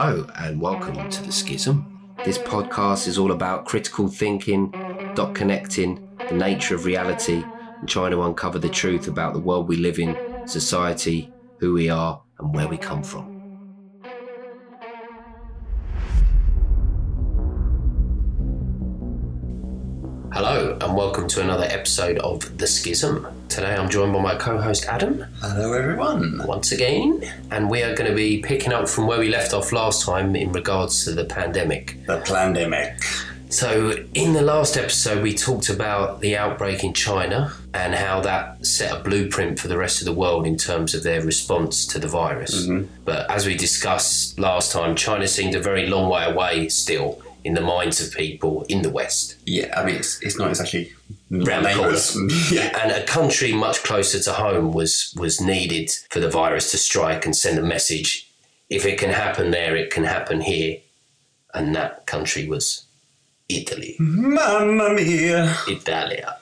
Hello, and welcome to The Schism. This podcast is all about critical thinking, dot connecting, the nature of reality, and trying to uncover the truth about the world we live in, society, who we are, and where we come from. Hello, and welcome to another episode of The Schism. Today I'm joined by my co host Adam Hello, everyone. once again, and we are going to be picking up from where we left off last time in regards to the pandemic. The pandemic. So, in the last episode, we talked about the outbreak in China and how that set a blueprint for the rest of the world in terms of their response to the virus. Mm-hmm. But as we discussed last time, China seemed a very long way away still in the minds of people in the West. Yeah, I mean, it's, it's not exactly Round the neighbours. yeah. And a country much closer to home was was needed for the virus to strike and send a message. If it can happen there, it can happen here. And that country was Italy. Mamma mia. Italia.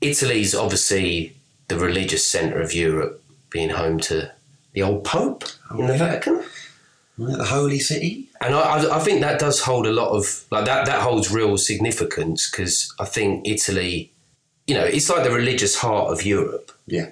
Italy's obviously the religious centre of Europe, being home to the old Pope in the oh, yeah. Vatican. Right, The holy city. And I, I, think that does hold a lot of like that. That holds real significance because I think Italy, you know, it's like the religious heart of Europe. Yeah.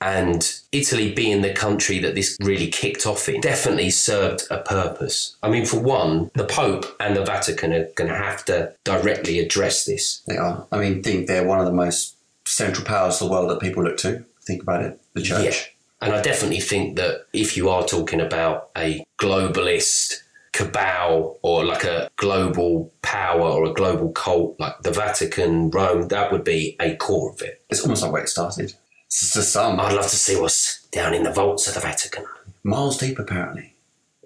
and Italy being the country that this really kicked off in definitely served a purpose. I mean, for one, the Pope and the Vatican are going to have to directly address this. They are. I mean, think they're one of the most central powers of the world that people look to. Think about it. The church. Yeah. And I definitely think that if you are talking about a globalist cabal or like a global power or a global cult like the Vatican, Rome, that would be a core of it. It's almost like where it started. It's some. I'd love to see what's down in the vaults of the Vatican. Miles deep, apparently.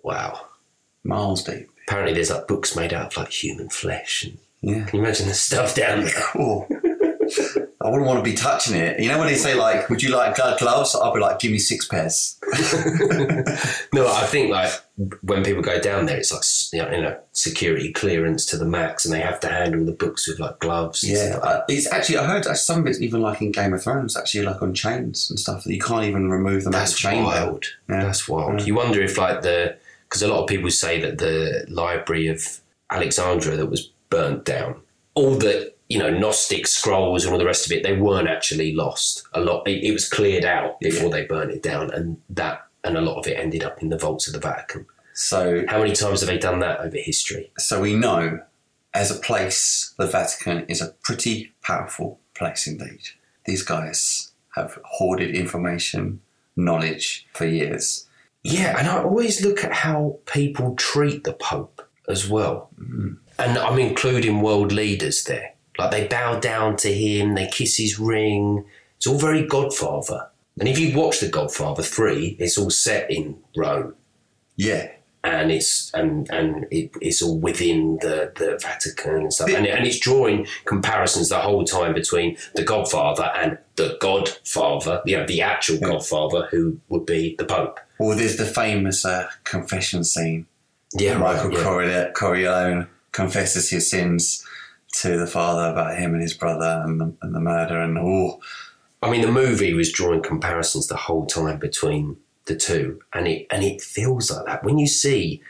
Wow. Miles deep. Apparently, there's like books made out of like human flesh and Yeah. Can you imagine the stuff down there? I wouldn't want to be touching it. You know when they say like, "Would you like gloves?" I'll be like, "Give me six pairs." no, I think like when people go down there, it's like you know, security clearance to the max, and they have to handle the books with like gloves. and Yeah, it's actually I heard some of it's even like in Game of Thrones, actually like on chains and stuff that you can't even remove them that's the chain. wild. Yeah. That's wild. Yeah. You wonder if like the because a lot of people say that the library of Alexandria that was burnt down, all the you know Gnostic scrolls and all the rest of it, they weren't actually lost. A lot, it, it was cleared out before they burnt it down, and that and a lot of it ended up in the vaults of the Vatican. So, How many times have they done that over history? so we know as a place, the Vatican is a pretty powerful place indeed. These guys have hoarded information, knowledge for years. Yeah, and I always look at how people treat the Pope as well. Mm. And I'm including world leaders there. Like they bow down to him, they kiss his ring. It's all very Godfather. And if you watch The Godfather 3, it's all set in Rome. Yeah, And it's and and it, it's all within the, the Vatican and stuff, and, and it's drawing comparisons the whole time between the Godfather and the Godfather, you know, the actual Godfather, who would be the Pope. well, there's the famous uh, confession scene. Yeah, Michael right. Yeah. Corleone confesses his sins to the father about him and his brother and the, and the murder, and all. I mean, the movie was drawing comparisons the whole time between the two, and it and it feels like that when you see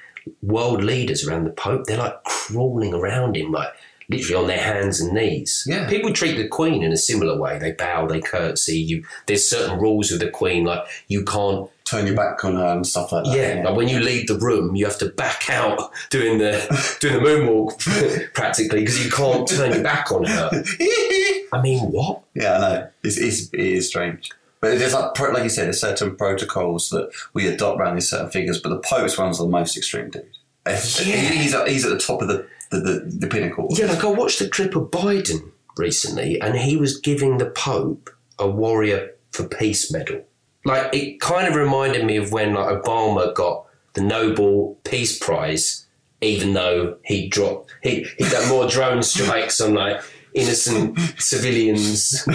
world leaders around the Pope. They're like crawling around him, like literally on their hands and knees. Yeah. people treat the Queen in a similar way. They bow, they curtsy. You there's certain rules with the Queen, like you can't. Turn your back on her and stuff like that. Yeah, like when you leave the room, you have to back out doing the doing the moonwalk practically because you can't turn your back on her. I mean, what? Yeah, I know. It's, it's, it is strange. But there's like, like you said, there's certain protocols that we adopt around these certain figures, but the Pope's one's the most extreme dude. Yeah. He's, at, he's at the top of the, the, the, the pinnacle. Yeah, like I watched a clip of Biden recently, and he was giving the Pope a Warrior for Peace medal. Like it kind of reminded me of when like Obama got the Nobel Peace Prize, even though he dropped he he done more drone strikes on like innocent civilians,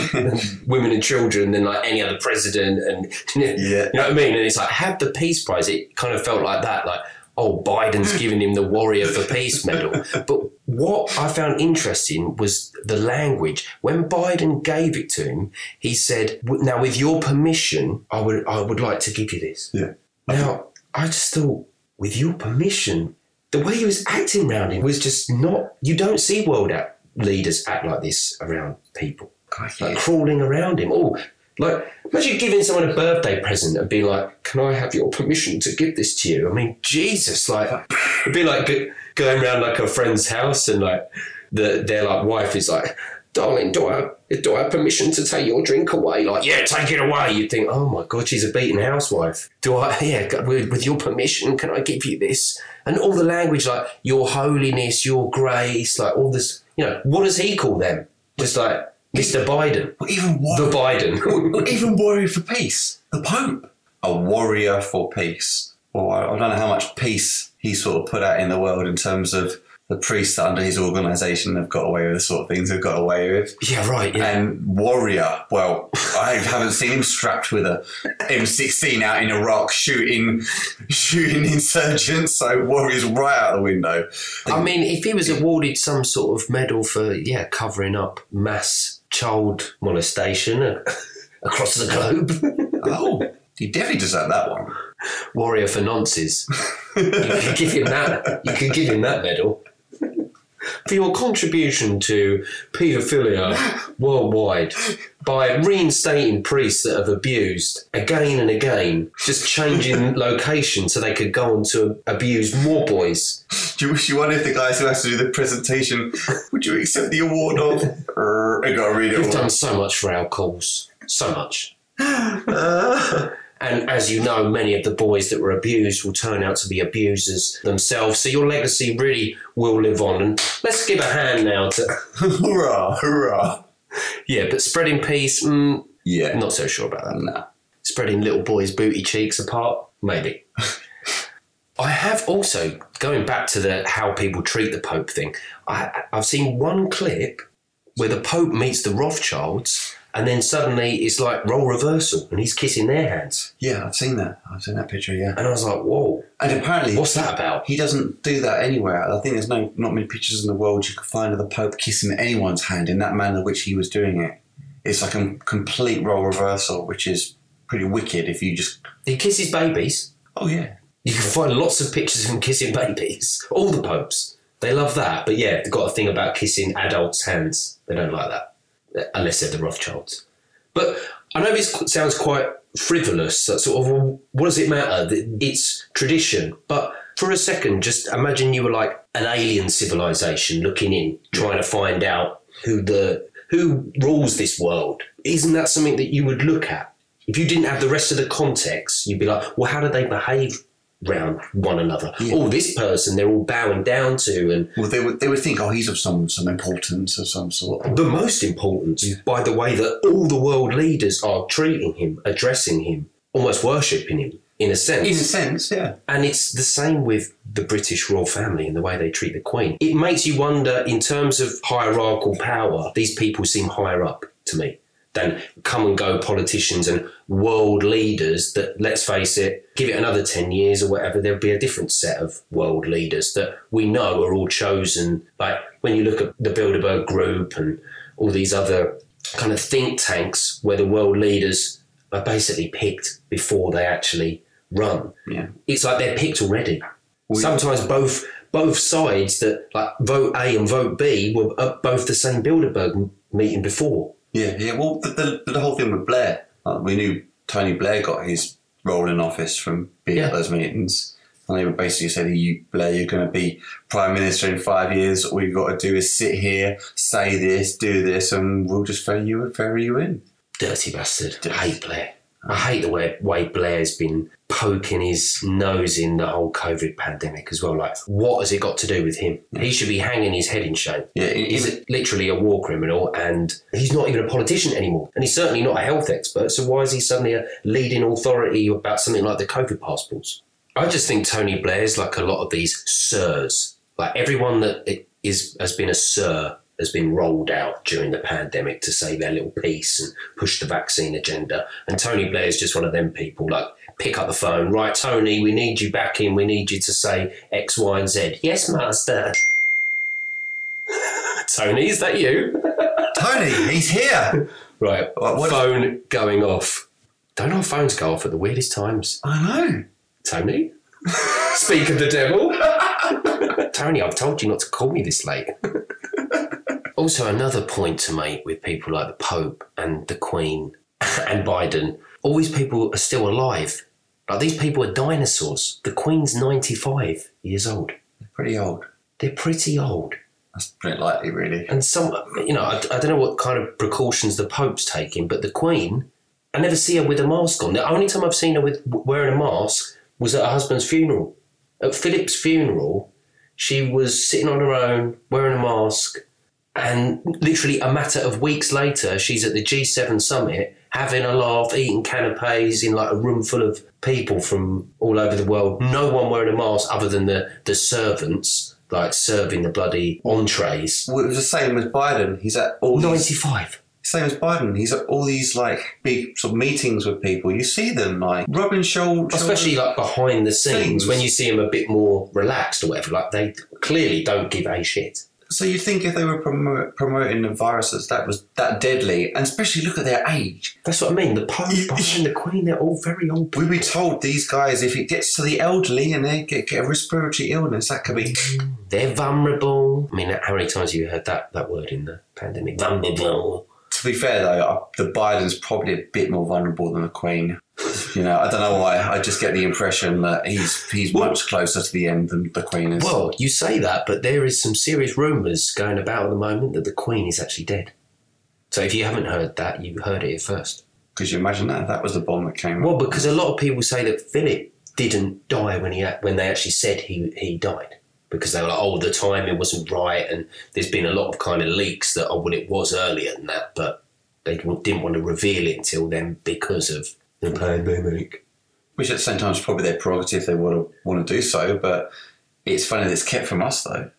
women and children than like any other president, and Yeah. you know what I mean. And it's like have the Peace Prize. It kind of felt like that, like oh, Biden's giving him the Warrior for Peace medal. But what I found interesting was the language. When Biden gave it to him, he said, "Now, with your permission, I would I would like to give you this." Yeah. Now, I just thought, with your permission, the way he was acting around him was just not. You don't see world leaders act like this around people, like crawling around him. Oh, like imagine giving someone a birthday present and being like, "Can I have your permission to give this to you?" I mean, Jesus, like it'd be like going around like a friend's house and like the their like wife is like. Darling, do I, do I have permission to take your drink away? Like, yeah, take it away. You'd think, oh my God, she's a beaten housewife. Do I, yeah, with your permission, can I give you this? And all the language, like, your holiness, your grace, like all this, you know, what does he call them? Just like Mr. Biden, But even the war- Biden. even warrior for peace, the Pope, a warrior for peace. Well, I I don't know how much peace he sort of put out in the world in terms of the priests under his organisation have got away with the sort of things they've got away with. yeah, right, yeah. And warrior, well, I haven't seen him strapped with a M16 out in Iraq shooting shooting insurgents. So warrior's right out the window. I mean, if he was awarded some sort of medal for, yeah, covering up mass child molestation across the globe, Oh, he definitely deserved that one. warrior for nonces, you could give him that. You could give him that medal. For your contribution to paedophilia worldwide by reinstating priests that have abused again and again, just changing location so they could go on to abuse more boys. Do you wish you one of the guys who has to do the presentation would you accept the award of? I gotta read it. You've done so much for our cause. So much. Uh, And as you know, many of the boys that were abused will turn out to be abusers themselves. So your legacy really will live on. And let's give a hand now to. hurrah, hurrah. Yeah, but spreading peace, mm, Yeah. not so sure about that. No. Spreading little boys' booty cheeks apart, maybe. I have also, going back to the how people treat the Pope thing, I, I've seen one clip where the Pope meets the Rothschilds and then suddenly it's like role reversal and he's kissing their hands. Yeah, I've seen that. I've seen that picture, yeah. And I was like, whoa, And apparently, what's that about? he doesn't do that anywhere. I think there's no not many pictures in the world you could find of the Pope kissing anyone's hand in that manner which he was doing it. It's like a complete role reversal, which is pretty wicked if you just. He kisses babies. Oh, yeah. You can find lots of pictures of him kissing babies. All the popes. They love that. But yeah, they've got a thing about kissing adults' hands. They don't like that. Unless they're the Rothschilds. But I know this sounds quite frivolous. Sort of, what does it matter? It's tradition. But for a second, just imagine you were like an alien civilization looking in, trying to find out who the who rules this world. Isn't that something that you would look at? If you didn't have the rest of the context, you'd be like, well, how do they behave round one another? Oh, this person they're all bowing down to, and Well, they would, they would think, oh, he's of some, some importance of some sort. the most important by the way that all the world leaders are treating him, addressing him, almost worshipping him in a sense. In a sense, yeah. And it's the same with the British royal family and the way they treat the Queen. It makes you wonder, in terms of hierarchical power, these people seem higher up to me than come and go politicians and world leaders that, let's face it, give it another 10 years or whatever, there'll be a different set of world leaders that we know are all chosen. Like when you look at the Bilderberg Group and all these other kind of think tanks where the world leaders are basically picked before they actually run Yeah. it's like they're picked already. Sometimes both both sides that like vote A and vote B were at both the same Bilderberg meeting before. Yeah, yeah. Well, the, the, the whole thing with Blair, like, we knew Tony Blair got his role in office from being at those meetings. And they were basically said, you, Blair, you're going to be Prime Minister in five years. All you've got to do is sit here, say this, do this, and we'll just ferry you, ferry you in. Dirty bastard. I hate Blair. I hate the way, way Blair's been poking his nose in the whole COVID pandemic as well. Like, what has it got to do with him? He should be hanging his head in shame. Yeah, it- He's literally a war criminal and he's not even a politician anymore. And he's certainly not a health expert. So why is he suddenly a leading authority about something like the COVID passports? I just think Tony Blair's like a lot of these sirs. Like everyone that is has been a sir has been rolled out during the pandemic to say their little piece and push the vaccine agenda. And Tony Blair is just one of them people. Like pick up the phone, right, Tony, we need you back in. We need you to say X, Y, and Z. Yes, master. Tony, is that you? Tony, he's here. Right. What- what- phone going off. Don't our phones go off at the weirdest times? I know. Tony? speak of the devil. Tony, I've told you not to call me this late. also, another point to make with people like the Pope and the Queen and Biden, all these people are still alive. Like these people are dinosaurs. The Queen's 95 years old. They're Pretty old. They're pretty old. That's pretty likely, really. And some, you know, I, I don't know what kind of precautions the Pope's taking, but the Queen, I never see her with a mask on. The only time I've seen her with wearing a mask was at her husband's funeral. At Philip's funeral, she was sitting on her own, wearing a mask, and literally a matter of weeks later, she's at the G7 summit having a laugh, eating canapes in like a room full of people from all over the world. No one wearing a mask other than the, the servants, like serving the bloody entrees. Well, it was the same as Biden. He's at all these, 95. same as Biden. He's at all these like big sort of meetings with people. You see them like rubbing shoulders, Especially like behind the scenes Things. when you see them a bit more relaxed or whatever. Like they clearly don't give a shit. So you think if they were promo- promoting the viruses that was that deadly, and especially look at their age. That's what I mean. The Pope and the Queen, they're all very old We people. be told these guys, if it gets to the elderly and they get, get a respiratory illness, that could be. Mm, they're vulnerable. I mean, how many times have you heard that, that word in the pandemic? Vulnerable. To be fair though, the Biden's probably a bit more vulnerable than the Queen. You know, I don't know why. I just get the impression that he's he's much closer to the end than the Queen is. Well, you say that, but there is some serious rumours going about at the moment that the Queen is actually dead. So if you haven't heard that, you heard it first. Could you imagine that? That was the bomb that came. Well, because a lot of people say that Philip didn't die when he when they actually said he he died because they were like, oh, the timing wasn't right, and there's been a lot of kind of leaks that oh, well, it was earlier than that, but they didn't want to reveal it until then because of the pandemic. Which at the same time is probably their prerogative. If they want to want to do so, but it's funny that it's kept from us though.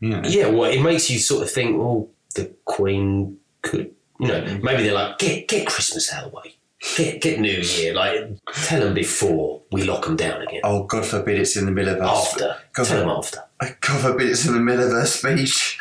Yeah. Yeah, well, it makes you sort of think, well, the Queen could, you know, maybe they're like, get get Christmas out of the way, get get New Year, like tell them before we lock them down again. Oh, God forbid it's in the middle of our After, God, tell them after. God forbid it's in the middle of a speech.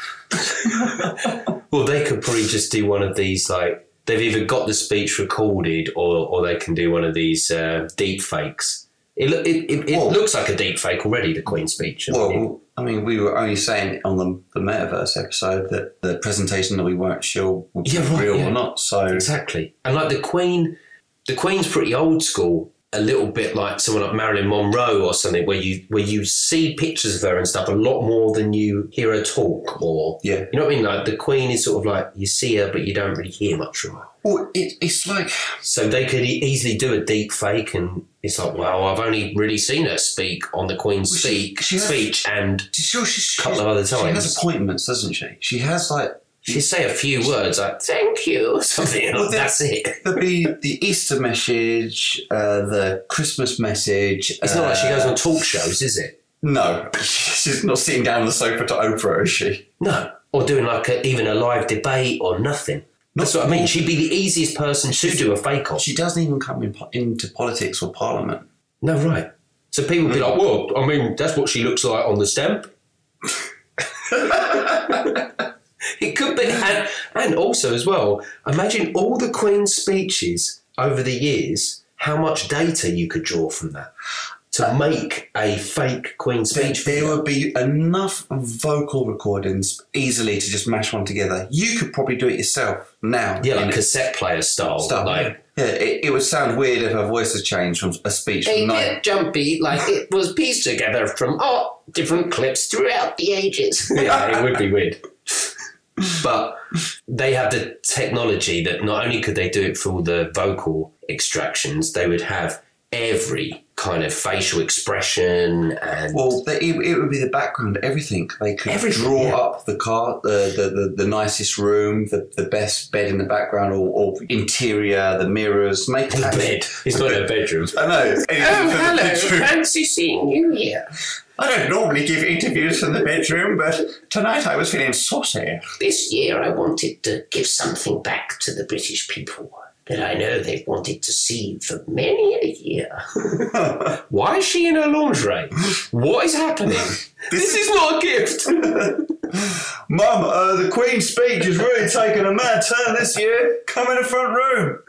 Well, they could probably just do one of these, like they've either got the speech recorded or or they can do one of these uh, deep fakes. It, it, it, it Well- looks like a deep fake already, the Queen's speech. Well, I mean, we were only saying on the, the metaverse episode that the presentation that we weren't sure would Yeah, be right, real yeah. or not. So Exactly. And like the Queen, the Queen's pretty old school, a little bit like someone like Marilyn Monroe or something, where you where you see pictures of her and stuff a lot more than you hear her talk. Or yeah. you know what I mean? Like the Queen is sort of like you see her, but you don't really hear much from her. Well, it, it's like So they could e- easily do a deep fake, and it's like, well, I've only really seen her speak on the Queen's Well, she- speak, she has- speech, and sure she, Couple of other times. She has appointments, doesn't she? She has like she say a few words like "thank you" or something. Well, that's it. there'll be the Easter message, uh, the Christmas message. It's not like she goes uh, on talk shows, is it? No, she's not sitting down on the sofa to Oprah, is she? No, or doing like a, even a live debate or nothing. That's what I mean. She'd be the easiest person to do a fake of. She doesn't even come in, into politics or parliament. No, right. So people would be like, well, I mean, that's what she looks like on the stamp. it could be. And, and also, as well, imagine all the Queen's speeches over the years, how much data you could draw from that to uh, make a fake Queen speech. there video. would be enough vocal recordings easily to just mash one together. You could probably do it yourself now. Yeah, like in cassette player style. stuff. Like, yeah, it, it would sound weird if her voice had changed from a speech They from nine. jumpy, like it was pieced together from all different clips throughout the ages. yeah, it would be weird. But they have the technology that not only could they do it for all the vocal extractions, they would have every kind of facial expression and Well, they, it, it would be the background, everything. They could Everything, draw yeah. up the car, the, the, the, the nicest room, the, the best bed in the background, or, or interior, the mirrors, make the bed. It's not a bedroom. I know. Oh, hello. Fancy seeing you here. I don't normally give interviews from the bedroom, but tonight I was feeling saucy. This year I wanted to give something back to the British people that I know they've wanted to see for many a year. Why is she in her lingerie? What is happening? this is not a gift. Mum, uh, the Queen's speech has really taken a mad turn this year. Come in the front room.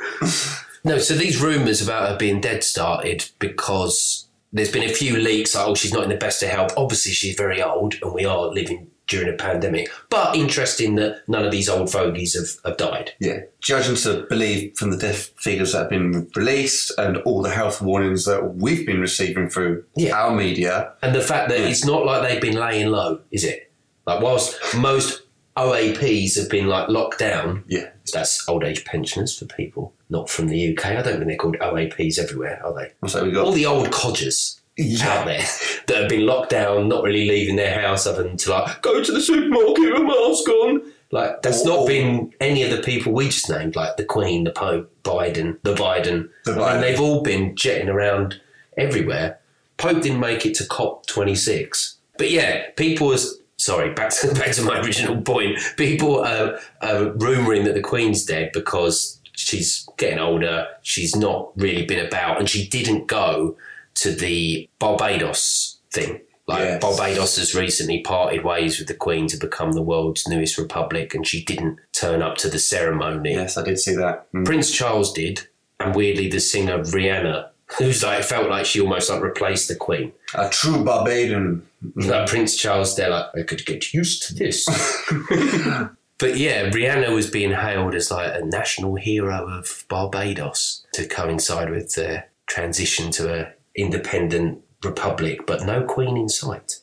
No, so these rumours about her being dead started because there's been a few leaks like, oh, she's not in the best of health. Obviously, she's very old, and we are living during a pandemic. But interesting that none of these old fogies have, have died. Yeah, judging to believe from the death figures that have been released and all the health warnings that we've been receiving through Yeah. our media. And the fact that it's not like they've been laying low, is it? Like, whilst most OAPs have been like locked down, Yeah, that's old age pensioners for people not from the UK. I don't think they're called OAPs everywhere, are they? so we got? All the old codgers out there that have been locked down, not really leaving their house other than to like go to the supermarket with a mask on. Like that's Or- not been any of the people we just named, like the Queen, the Pope, Biden, the Biden. The And they've all been jetting around everywhere. Pope didn't make it to COP twenty six, but yeah, people was sorry back to back to my original point. People are, are rumoring that the Queen's dead because she's getting older. She's not really been about, and she didn't go to the Barbados thing. Like Yes. Barbados has recently parted ways with the Queen to become the world's newest republic, and she didn't turn up to the ceremony. yes, I did see that. Mm. Prince Charles did, and weirdly, the singer Rihanna, who's like felt like she almost like replaced the Queen. A true Barbadian. Like Prince Charles, they're like, I could get used to this. but yeah, Rihanna was being hailed as like a national hero of Barbados to coincide with the transition to a independent republic, but no Queen in sight.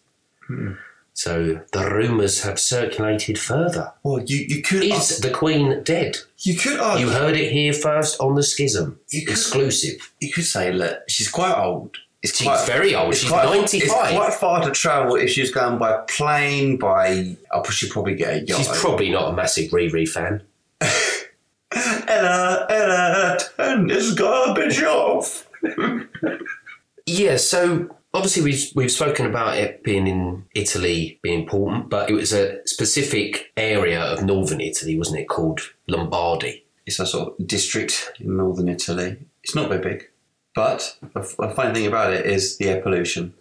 Hmm. So the rumours have circulated further. Well, you, you could Is the Queen dead? you could argue You heard it here first on the schism. You could- Exclusive. you could say look, she's quite old. It's She's quite, very old. She's quite- 95. It's quite far to travel if she's going by plane. By oh, I'll she'd probably get a yacht. She's probably not a massive Riri fan. Ella, Ella, turn this garbage off. Yeah, so obviously we've we've spoken about it being in Italy being important, but it was a specific area of northern Italy, wasn't it, called Lombardy? It's a sort of district in northern Italy. It's not very big, but a, a funny thing about it is the air pollution.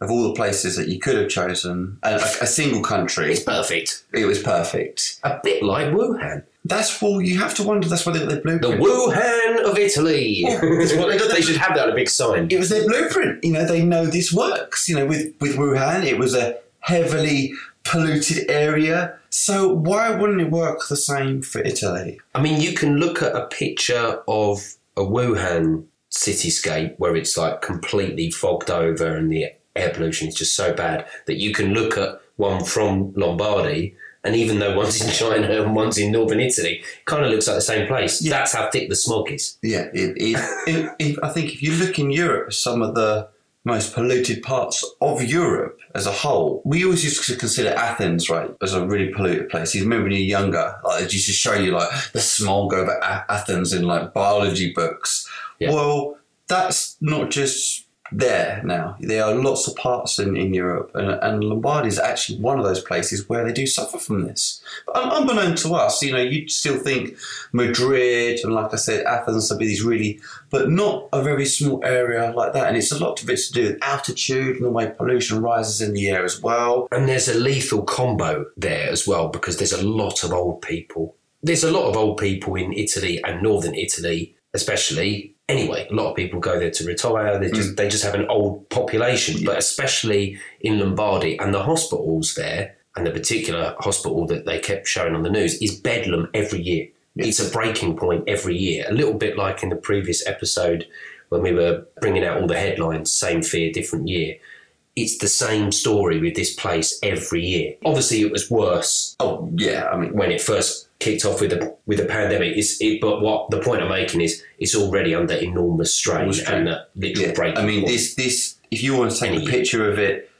Of all the places that you could have chosen, a, a, single country, It's perfect. it was perfect. A bit like Wuhan. That's well, you have to wonder. That's why they got their The. Wuhan of Italy. What they they should have that on a big sign. it was their blueprint. You know, they know this works. You know, with with Wuhan, it was a heavily polluted area. So why wouldn't it work the same for Italy? I mean, you can look at a picture of a Wuhan cityscape where it's like completely fogged over and the air pollution is just so bad that you can look at one from Lombardy and even though one's in China and one's in northern Italy, it kind of looks like the same place. Yeah. That's how thick the smog is. Yeah, it, it, it, I think if you look in Europe, some of the most polluted parts of Europe as a whole, we always used to consider Athens, right, as a really polluted place. You remember when you're younger, like, it used to show you like the smog over Athens in like biology books. Yeah. Well, that's not just there now. There are lots of parts in, in Europe, and, and Lombardy is actually one of those places where they do suffer from this. But un- unbeknown to us, you know, you'd still think Madrid and, like I said, Athens would be these really, but not a very small area like that. And it's a lot of it to do with altitude and the way pollution rises in the air as well. And there's a lethal combo there as well because there's a lot of old people. There's a lot of old people in Italy and northern Italy, especially. Anyway, a lot of people go there to retire. They just mm. they just have an old population, but especially in Lombardy and the hospitals there, and the particular hospital that they kept showing on the news is bedlam every year. It's a breaking point every year. A little bit like in the previous episode when we were bringing out all the headlines, same fear, different year it's the same story with this place every year. Obviously, it was worse Oh, yeah, I mean, when it first kicked off with the with the pandemic. It's, it, but what the point I'm making is, it's already under enormous strain and a literal yeah, breaking I mean, point. this, this, if you want to take Any a picture of it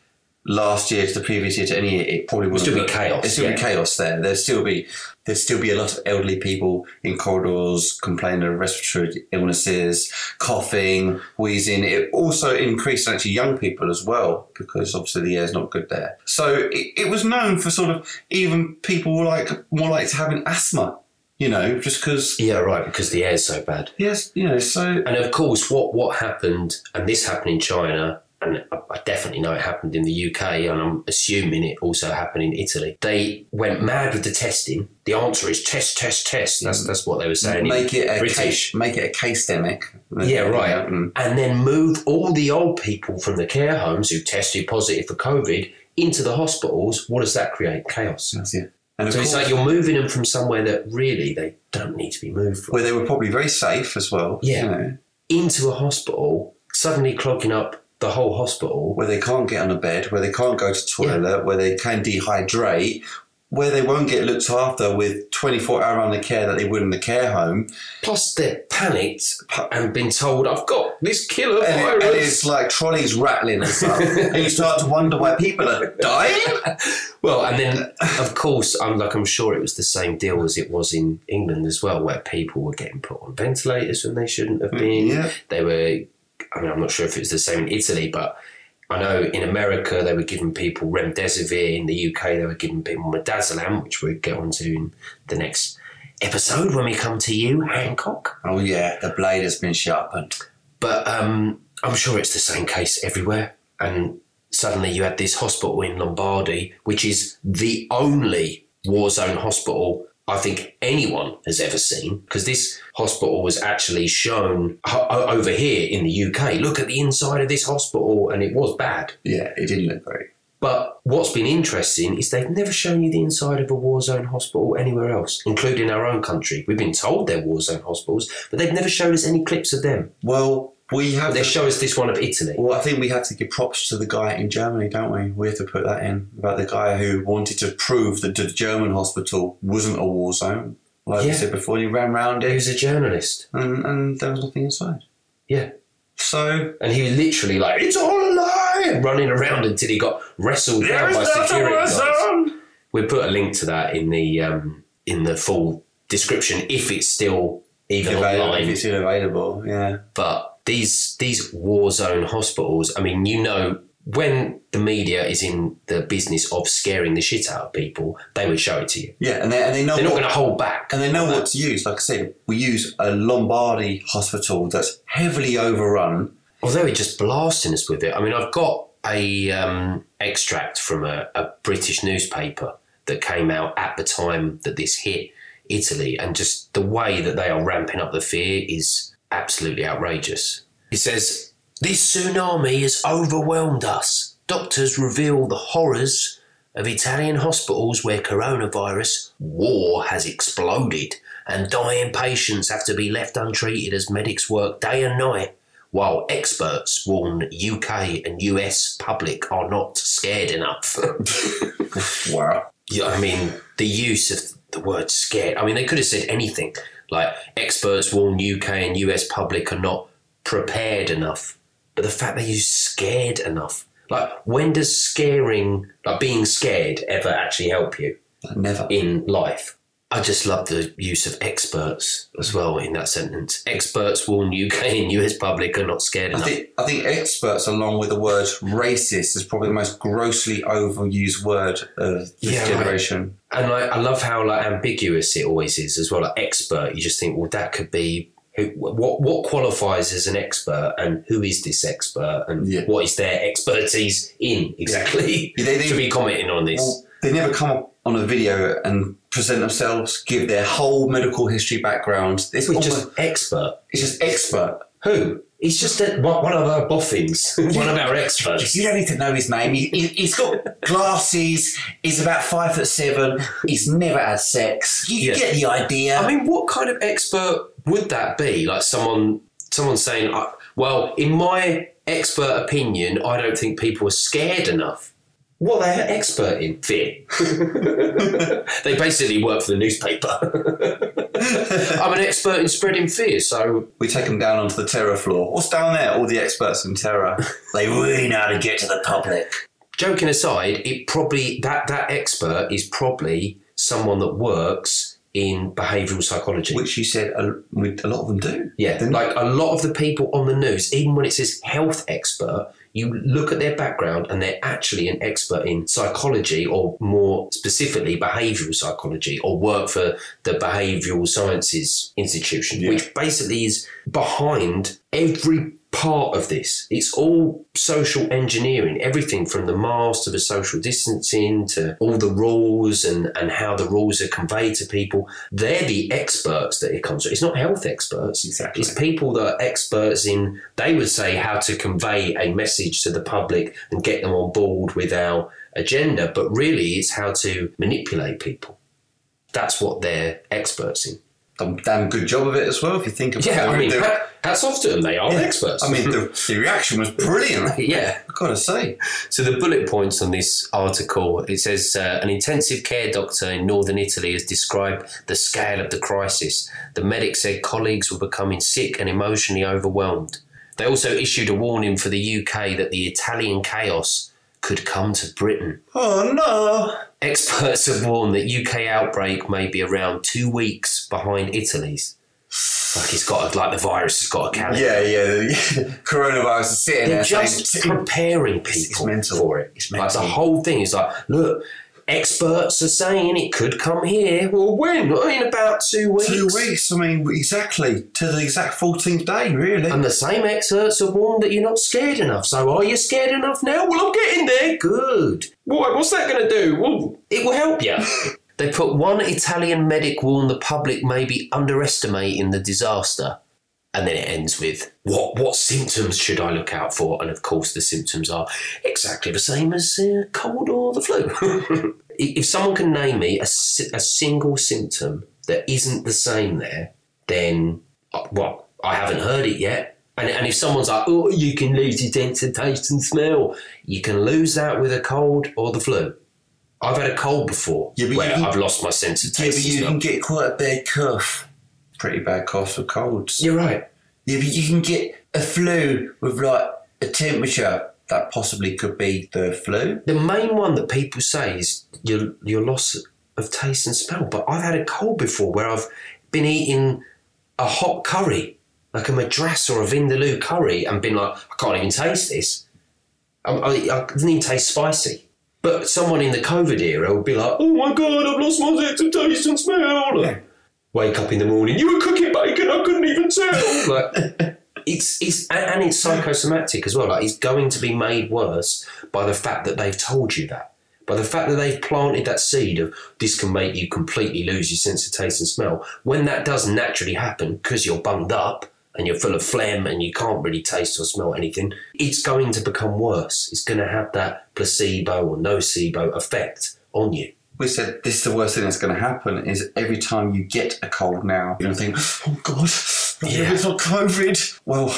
last year to the previous year to any year, it probably would still be chaos, There'd still yeah. be chaos there. There'd still be there'd still be a lot of elderly people in corridors complaining of respiratory illnesses, coughing, wheezing. It also increased actually young people as well because obviously the air's not good there. So it, it was known for sort of even people like more like to having asthma. You know, just because yeah, right, because the air's so bad. yes, you know, so And of course, what what happened, and this happened in China, and I definitely know it happened in the UK, and I'm assuming it also happened in Italy. They went mad with the testing. The answer is test, test, test. That's that's what they were saying. Make it a British. case, make it a case demic. Yeah, right. Mm. And then move all the old people from the care homes who tested positive for COVID into the hospitals. What does that create? Chaos. That's it. And So course, it's like you're moving them from somewhere that really they don't need to be moved from where they were probably very safe as well. Yeah. You know, into a hospital, suddenly clogging up the whole hospital. where they can't get on a bed, where they can't go to toilet, where they can dehydrate, where they won't get looked after with 24 hour under care that they would in the care home. Plus, they're panicked and been told, "I've got this killer And, it- virus." and it's like trolleys rattling and stuff. and you start to wonder why people are dying. Well, and then of course, I'm like I'm sure it was the same deal as it was in England as well, where people were getting put on ventilators when they shouldn't have mm, been. yeah. They were. I mean, I'm not sure if it's the same in Italy, but I know in America they were giving people remdesivir. In the UK, they were giving people midazolam, which we'll get onto in the next episode when we come to you, Hancock. Oh, yeah, the blade has been sharpened. But um, I'm sure it's the same case everywhere. And suddenly you had this hospital in Lombardy, which is the only war zone hospital I think anyone has ever seen, because this hospital was actually shown ho- over here in the UK. Look at the inside of this hospital, and it was bad. Yeah, it didn't look great. But what's been interesting is they've never shown you the inside of a war zone hospital anywhere else, including our own country. We've been told they're war zone hospitals, but they've never showed us any clips of them. Well, we have. They show us this one of Italy. Well, I think we have to give props to the guy in Germany, don't we? We have to put that in about the guy who wanted to prove that the German hospital wasn't a war zone. Like we Yeah. said before, he ran round He was a journalist. and, and there was nothing inside. Yeah. So, And he was literally like, it's all a lie, running around until he got wrestled down by security guards. We'll put a link to that in the um, in the full description if it's still even Available, online. if it's still available, yeah. But these these war zone hospitals, I mean, you know, when the media is in the business of scaring the shit out of people, they would show it to you. Yeah, and they, and they know They're not going to hold back. and they know what to use. Like I said, we use a Lombardy hospital that's heavily overrun. Although it just blasting us with it. I mean, I've got a um, extract from a, a British newspaper that came out at the time that this hit Italy, and just the way that they are ramping up the fear is absolutely outrageous. He says, This tsunami has overwhelmed us. Doctors reveal the horrors of Italian hospitals where coronavirus war has exploded and dying patients have to be left untreated as medics work day and night while experts warn UK and US public are not scared enough. Wow. yeah, I mean, the use of the word scared, I mean, they could have said anything like experts warn UK and US public are not prepared enough. But the fact that you're scared enough, like, when does scaring, like being scared, ever actually help you Never. in life? I just love the use of experts as well in that sentence. Experts warn UK and US public are not scared I enough. think, I think experts, along with the word racist, is probably the most grossly overused word of this Yeah, right. generation. And like, I love how like ambiguous it always is as well. Like expert, you just think, well, that could be who, what what qualifies as an expert, and who is this expert, and Yeah. what is their expertise in exactly Yeah, they- they- to be commenting on this. Well, they never come up on a video and present themselves, give their whole medical history background. It's, almost, just expert. it's just expert. Who? He's just a, one of our boffins, one of our experts. You don't need to know his name. He, he, he's got glasses. He's about five foot seven. He's never had sex. You Yeah. get the idea. I mean, what kind of expert would that be? Like someone, someone saying, "Well, in my expert opinion, I don't think people are scared enough." What are they expert in? Fear. they basically work for the newspaper. I'm an expert in spreading fear, so we take them down onto the terror floor. What's down there? All the experts in terror. they really know how to get to the public. joking aside, it probably that that expert is probably someone that works in behavioural psychology. Which you said a, a lot of them do. Yeah, like a lot of the people on the news, even when it says health expert, you look at their background and they're actually an expert in psychology or more specifically behavioral psychology or work for the Behavioral Sciences Institution, Yeah. which basically is behind every part of this. It's all social engineering, everything from the mask to the social distancing to all the rules and, and how the rules are conveyed to people. They're the experts that it comes to. It's not health experts. Exactly. It's people that are experts in, they would say, how to convey a message to the public and get them on board with our agenda. But really, it's how to manipulate people. That's what they're experts in. Done a damn good job of it as well. If you think about Yeah, it, I mean, the, ha- hats off to them. They are yeah. experts. I mean, the, the reaction was brilliant. yeah. I've got to say. So the bullet points on this article it says uh, an intensive care doctor in northern Italy has described the scale of the crisis. The medic said colleagues were becoming sick and emotionally overwhelmed. They also issued a warning for the UK that the Italian chaos could come to Britain. Oh no! Experts have warned that UK outbreak may be around two weeks behind Italy's. Like it's got like the virus has got a calendar. Yeah, yeah. The, coronavirus is sitting They're there just saying, preparing it's people mental. for it. It's Like the whole thing is like, look, experts are saying it could come here. Well, when? In about two weeks. Two weeks. I mean, exactly to the exact fourteenth day, really. And the same experts are warned that you're not scared enough. So are you scared enough now? Well, I'm getting there. Good. Why? What's that going to do? Well, it will help you. they put one Italian medic warned the public may be underestimating the disaster. And then it ends with what what symptoms should I look out for? And of course, the symptoms are exactly the same as uh, cold or the flu. if someone can name me a, a single symptom that isn't the same there, then uh, well, I haven't heard it yet. And, and if someone's like, oh, you can lose your sense of taste and smell, you can lose that with a cold or the flu. I've had a cold before Yeah, but where can- I've lost my sense of taste. yeah, but and you can get quite a bad cough. Pretty bad cough for colds. You're right. Yeah, but you can get a flu with like a temperature that possibly could be the flu. The main one that people say is your your loss of taste and smell. But I've had a cold before where I've been eating a hot curry, like a madras or a vindaloo curry, and been like, I can't even taste this. I, I, I didn't even taste spicy. But someone in the COVID era would be like, Oh my god, I've lost my sense of taste and smell. Yeah. Wake up in the morning, you were cooking bacon, I couldn't even tell. like, it's it's and it's psychosomatic as well. Like it's going to be made worse by the fact that they've told you that. By the fact that they've planted that seed of this can make you completely lose your sense of taste and smell. When that does naturally happen because you're bunged up and you're full of phlegm and you can't really taste or smell anything, it's going to become worse. It's going to have that placebo or nocebo effect on you. We said this is the worst thing that's going to happen. Is every time you get a cold now, you're going to think, "Oh God, Yeah. it's not COVID." Well,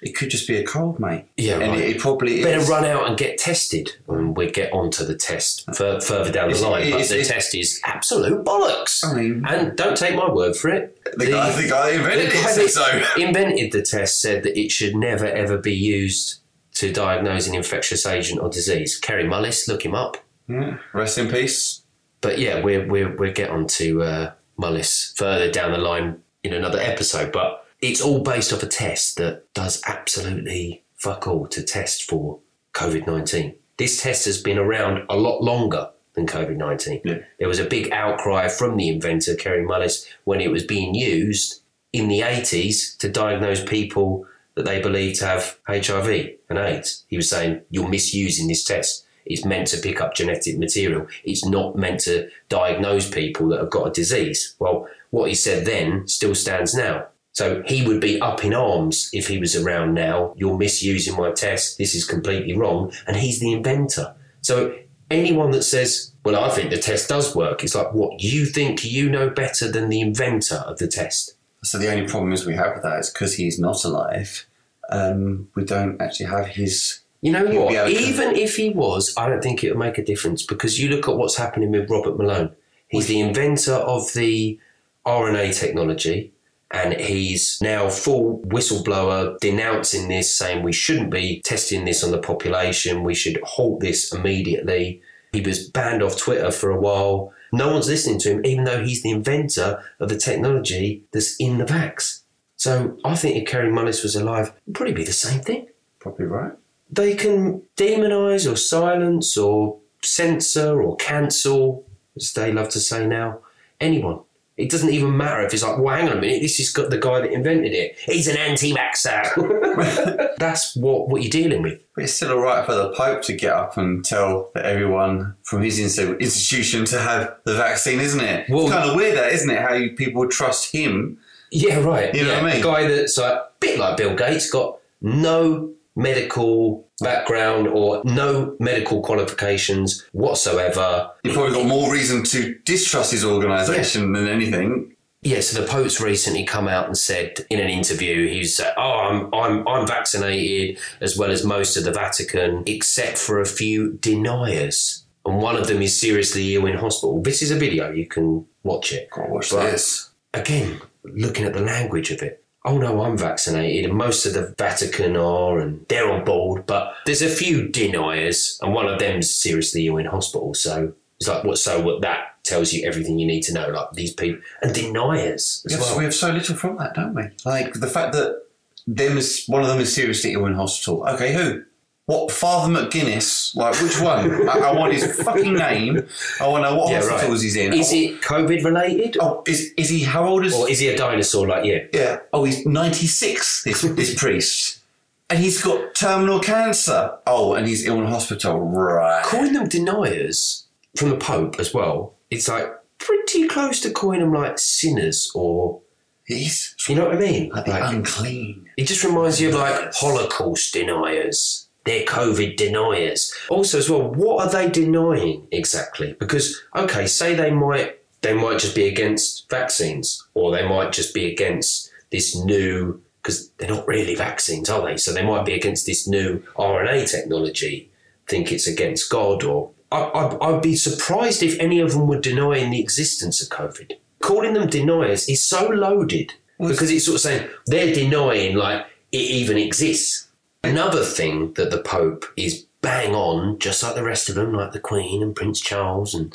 it could just be a cold, mate. Yeah, and right. it, it probably Better is. run out and get tested, and we get onto the test fur- further down the It's- line. But the test is absolute bollocks. I mean, And don't take my word for it. the, guy, the guy invented the guy it so. invented the test said that it should never ever be used to diagnose an infectious agent or disease. Kary Mullis, look him up. Yeah. Rest in peace. But yeah, we're we're we'll get on to uh, Mullis further down the line in another episode. But it's all based off a test that does absolutely fuck all to test for COVID nineteen. This test has been around a lot longer than COVID nineteen. Yeah. There was a big outcry from the inventor Kary Mullis when it was being used in the eighties to diagnose people that they believed to have HIV and AIDS. He was saying you're misusing this test. It's meant to pick up genetic material. It's not meant to diagnose people that have got a disease. Well, what he said then still stands now. So he would be up in arms if he was around now. You're misusing my test. This is completely wrong. And he's the inventor. So anyone that says, well, I think the test does work, it's like, what? You think you know better than the inventor of the test? So the only problem is we have with that is because he's not alive. Um, we don't actually have his. You know He'll what? to- Even if he was, I don't think it would make a difference because you look at what's happening with Robert Malone. He's the inventor of the RNA technology and he's now full whistleblower denouncing this, saying we shouldn't be testing this on the population, we should halt this immediately. He was banned off Twitter for a while. No one's listening to him, even though he's the inventor of the technology that's in the vax. So I think if Kary Mullis was alive, it'd probably be the same thing Probably right. They can demonize or silence or censor or cancel, as they love to say now, anyone. It doesn't even matter if it's like, well, hang on a minute, this is got the guy that invented it. He's an anti-vaxxer. That's what, what you're dealing with. But it's still all right for the Pope to get up and tell that everyone from his institution to have the vaccine, isn't it? Well- it's kind of weird, that isn't it? How you, people would trust him. Yeah, right. You know yeah. what I mean? A guy that's like, a bit like Bill Gates, got no medical background or no medical qualifications whatsoever. You've probably got more reason to distrust his organisation than anything. Yeah, so the Pope's recently come out and said in an interview, he's said, "Oh, I'm I'm I'm vaccinated as well as most of the Vatican, except for a few deniers, and one of them is seriously ill in hospital." This is a video; you can watch it. Watch But- this. Again, looking at the language of it. Oh no, I'm vaccinated, and most of the Vatican are, and they're on board. But there's a few deniers, and one of them's seriously ill in hospital. So it's like, what? So what? That tells you everything you need to know. Like these people and deniers as Yes, well. we have so little from that, don't we? Like the fact that them is one of them is seriously ill in hospital. Okay, who? What Father McGuinness? Like which one? I, I want his fucking name. I want to know what Yeah, hospitals right. he's in. Is it COVID related, Oh, is is he? How old is? He? Or is he a dinosaur like you? yeah. Oh, he's ninety six. This this priest, and he's got terminal cancer. Oh, and he's ill in hospital. Right. Calling them deniers from the Pope as well. It's like pretty close to calling them like sinners, or He's you know what I mean? like Like, unclean. It just reminds you of like Holocaust deniers. They're COVID deniers. Also, as well, what are they denying exactly? Because okay, say they might they might just be against vaccines, or they might just be against this new because they're not really vaccines, are they? So they might be against this new RNA technology. Think it's against God, or I, I'd be surprised if any of them were denying the existence of COVID. Calling them deniers is so loaded because it's sort of saying they're denying like it even exists. Another thing that the Pope is bang on, just like the rest of them, like the Queen and Prince Charles and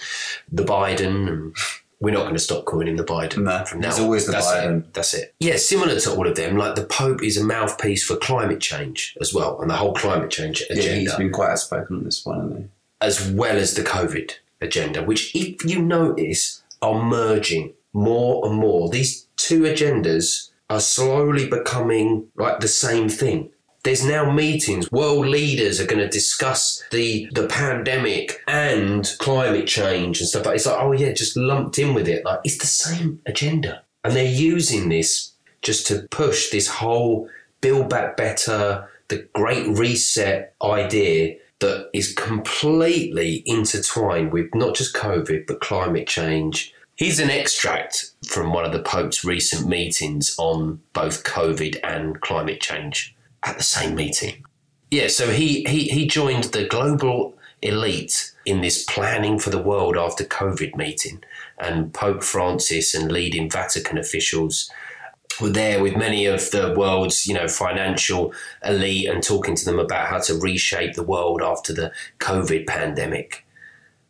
the Biden, and we're not going to stop calling him the Biden No, from now. he's always the That's Biden. It. That's it. Yeah, similar to all of them, like the Pope is a mouthpiece for climate change as well, and the whole climate change agenda. Yeah, he's been quite outspoken on this one, hasn't he? as well as the COVID agenda, which, if you notice, are merging more and more. These two agendas are slowly becoming like the same thing. There's now meetings. World leaders are going to discuss the the pandemic and climate change and stuff. Like it's like, oh yeah, just lumped in with it. Like it's the same agenda, and they're using this just to push this whole build back better, the Great Reset idea that is completely intertwined with not just COVID but climate change. Here's an extract from one of the Pope's recent meetings on both COVID and climate change at the same meeting. Yeah, so he, he, he joined the global elite in this planning for the world after COVID meeting, and Pope Francis and leading Vatican officials were there with many of the world's, you know, financial elite and talking to them about how to reshape the world after the COVID pandemic.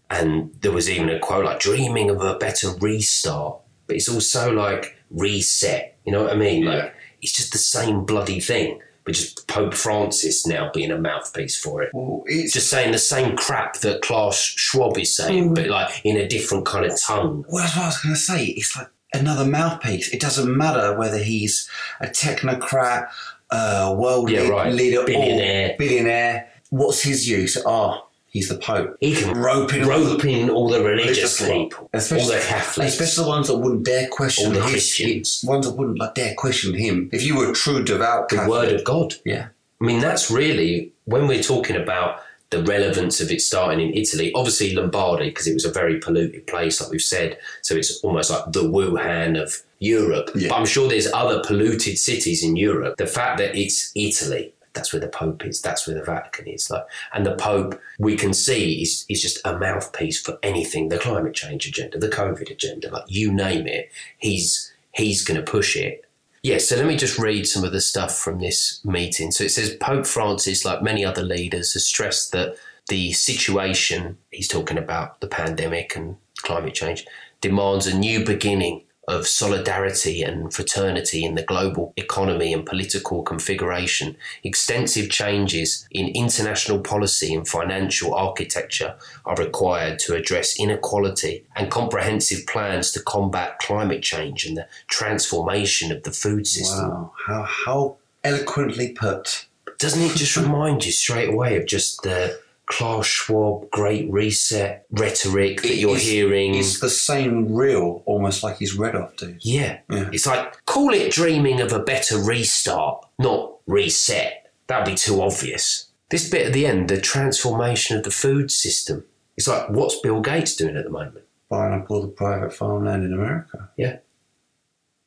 And there was even a quote like dreaming of a better restart, but it's also like reset. You know what I mean? Yeah. Like it's just the same bloody thing, but just Pope Francis now being a mouthpiece for it. Well, it's Just saying the same crap that Klaus Schwab is saying, mm. but like in a different kind of tongue. Well, that's what I was going to say. It's like another mouthpiece. It doesn't matter whether he's a technocrat, a world Yeah, lead- right. leader, Billionaire. billionaire. What's his use? Oh, he's the Pope. He can Rope in rope in all the religious Religious people, Especially- all the Catholics. Especially the ones that wouldn't dare question All the his- Christians. ones that wouldn't like dare question him. If you were a true devout the word of God. yeah, I mean, that's really when we're talking about the relevance of it starting in Italy. Obviously, Lombardy, because it was a very polluted place, like we've said. So it's almost like the Wuhan of Europe. Yeah. But I'm sure there's other polluted cities in Europe. The fact that it's Italy. That's where the Pope is. That's where the Vatican is. Like, and the Pope, we can see, is is just a mouthpiece for anything. The climate change agenda, the COVID agenda, like you name it, he's he's going to push it. Yeah, so let me just read some of the stuff from this meeting. So it says Pope Francis, like many other leaders, has stressed that the situation, he's talking about the pandemic and climate change, demands a new beginning of solidarity and fraternity in the global economy and political configuration, extensive changes in international policy and financial architecture are required to address inequality and comprehensive plans to combat climate change and the transformation of the food system. Wow, how how eloquently put. Doesn't it just remind you straight away of just the Klaus Schwab Great Reset rhetoric that you're It's- hearing? It's the same reel, almost like he's read off, dude. Yeah. Yeah. It's like, call it dreaming of a better restart, not reset. That'd be too obvious. This bit at the end, the transformation of the food system. It's like, what's Bill Gates doing at the moment? Buying up all the private farmland in America. Yeah.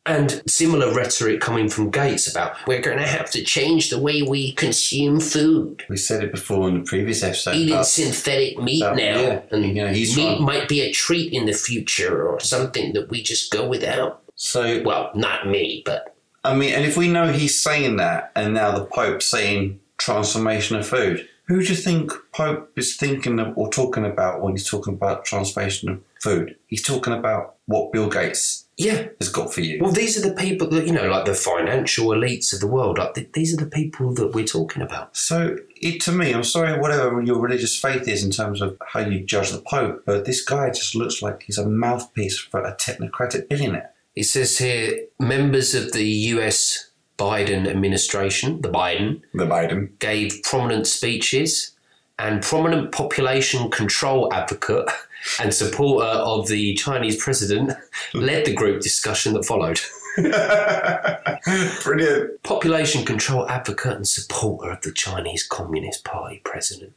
And similar rhetoric coming from Gates about we're going to have to change the way we consume food. We said it before in the previous episode. Eating synthetic meat about- now, yeah. and Yeah, meat trying- might be a treat in the future or something that we just go without. so Well, not me, but I mean, and if we know he's saying that, and now the Pope's saying transformation of food, who do you think Pope is thinking of or talking about when he's talking about transformation of food? He's talking about what Bill Gates yeah, has got for you. Well, these are the people that, you know, like the financial elites of the world. Like, th- these are the people that we're talking about. So, it, to me, I'm sorry, whatever your religious faith is in terms of how you judge the Pope, but this guy just looks like he's a mouthpiece for a technocratic billionaire. It says here members of the US Biden administration, the Biden, The Biden. gave prominent speeches, and prominent population control advocate and supporter of the Chinese president led the group discussion that followed. Brilliant. Population control advocate and supporter of the Chinese Communist Party president.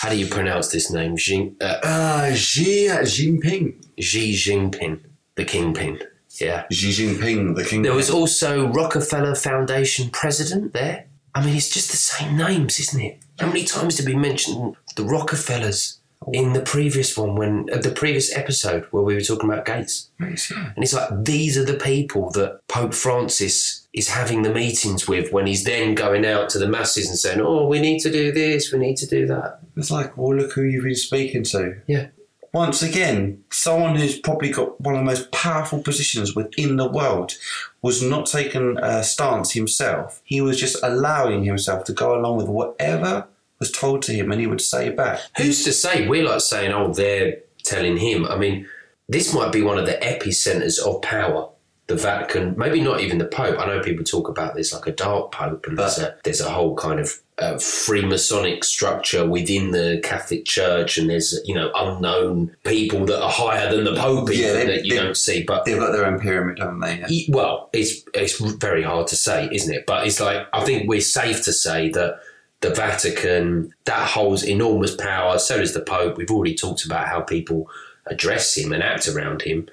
How do you pronounce this name? Xi, uh, Uh, Xi Jinping. Xi Jinping, the kingpin. Yeah. Xi Jinping, the king. There was also Rockefeller Foundation president there. I mean, it's just the same names, isn't it? How many times did we mention the Rockefellers in the previous one, when uh, the previous episode where we were talking about Gates? Yes, yeah. And it's like these are the people that Pope Francis is having the meetings with when he's then going out to the masses and saying, "Oh, we need to do this, we need to do that." It's like, well, look who you've been speaking to. Yeah. Once again, someone who's probably got one of the most powerful positions within the world was not taking a stance himself. He was just allowing himself to go along with whatever was told to him and he would say back. Who's to say we're like saying, "Oh, they're telling him"? I mean, this might be one of the epicenters of power. The Vatican, maybe not even the Pope. I know people talk about this like a dark Pope, and there's a there's a whole kind of uh, Freemasonic structure within the Catholic Church, and there's you know unknown people that are higher than the Pope Yeah, they- that you they- don't see. But They've got their own pyramid, haven't they? Yeah. Well, it's it's very hard to say, isn't it? But it's like I think we're safe to say that the Vatican that holds enormous power. So does the Pope. We've already talked about how people address him and act around him.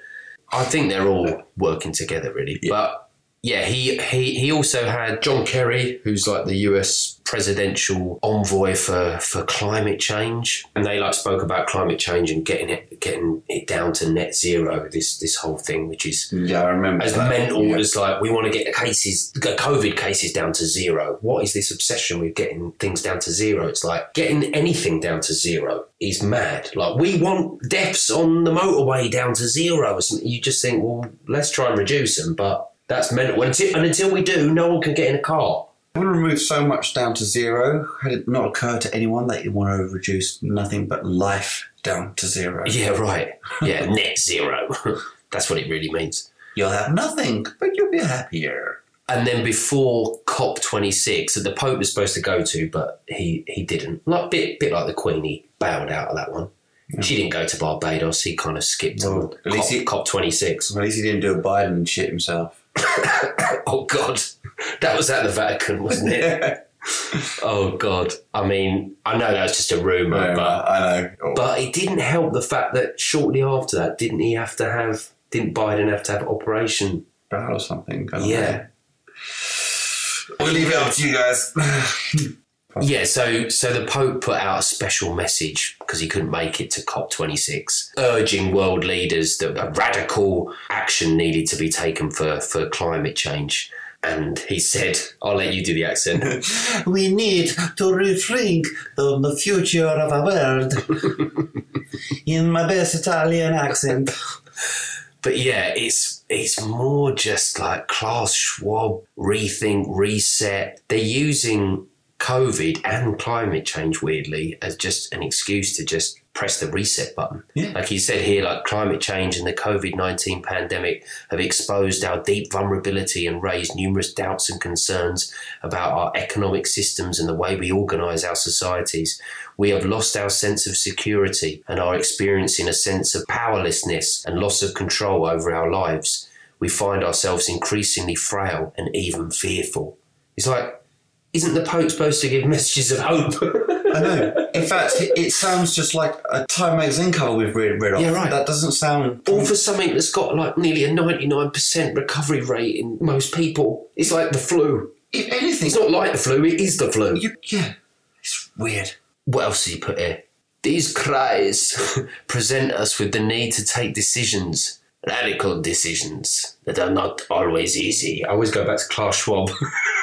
I think they're all working together, really. But yeah, he, he he also had John Kerry, who's like the US presidential envoy for, for climate change, and they like spoke about climate change and getting it getting it down to net zero. This this whole thing, which is Yeah, I remember. as that. mental Yeah. as like we want to get the cases, the COVID cases down to zero. What is this obsession with getting things down to zero? It's like getting anything down to zero is mad. Like we want deaths on the motorway down to zero or something. You just think, well, let's try and reduce them, but that's mental. And until, and until we do, no one can get in a car. I want to remove so much down to zero. Had it not occurred to anyone that you want to reduce nothing but life down to zero? Yeah, right. Yeah, net zero. that's what it really means. You'll have nothing, but you'll be happier. And then before COP26 that the Pope was supposed to go to, but he, he didn't. Like bit bit like the Queen, he bowed out of that one. She didn't go to Barbados. He kind of skipped Well, on at least he- COP, COP26. Well, at least he didn't do a Biden shit himself. Oh God, that was at the Vatican, wasn't it? oh God. I mean, I know that was just a rumor, but I know. Oh, but it didn't help the fact that shortly after that, didn't he have to have? Didn't Biden have to have Operation? bad or something. Yeah. know. We'll leave it up to you guys. Yeah, so so the Pope put out a special message because he couldn't make it to COP26, urging world leaders that a radical action needed to be taken for, for climate change. And he said, I'll let you do the accent. we need to rethink on the future of our world. In my best Italian accent. But But yeah, it's it's more just like Klaus Schwab rethink, reset. They're using COVID and climate change weirdly as just an excuse to just press the reset button. Yeah. Like you said here, like climate change and the COVID 19 pandemic have exposed our deep vulnerability and raised numerous doubts and concerns about our economic systems and the way we organize our societies. We have lost our sense of security and are experiencing a sense of powerlessness and loss of control over our lives. We find ourselves increasingly frail and even fearful. It's like, isn't the Pope supposed to give messages of hope? I know. In fact, it, it sounds just like a Time magazine cover we've read, read off. Yeah, right. That doesn't sound. All for something that's got like nearly a 99% recovery rate in most people. It's like the flu. If anything, It's not like the flu, it is the flu. you, yeah, it's weird. What else did he put here? These cries present us with the need to take decisions, radical decisions that are not always easy. I always go back to Klaus Schwab.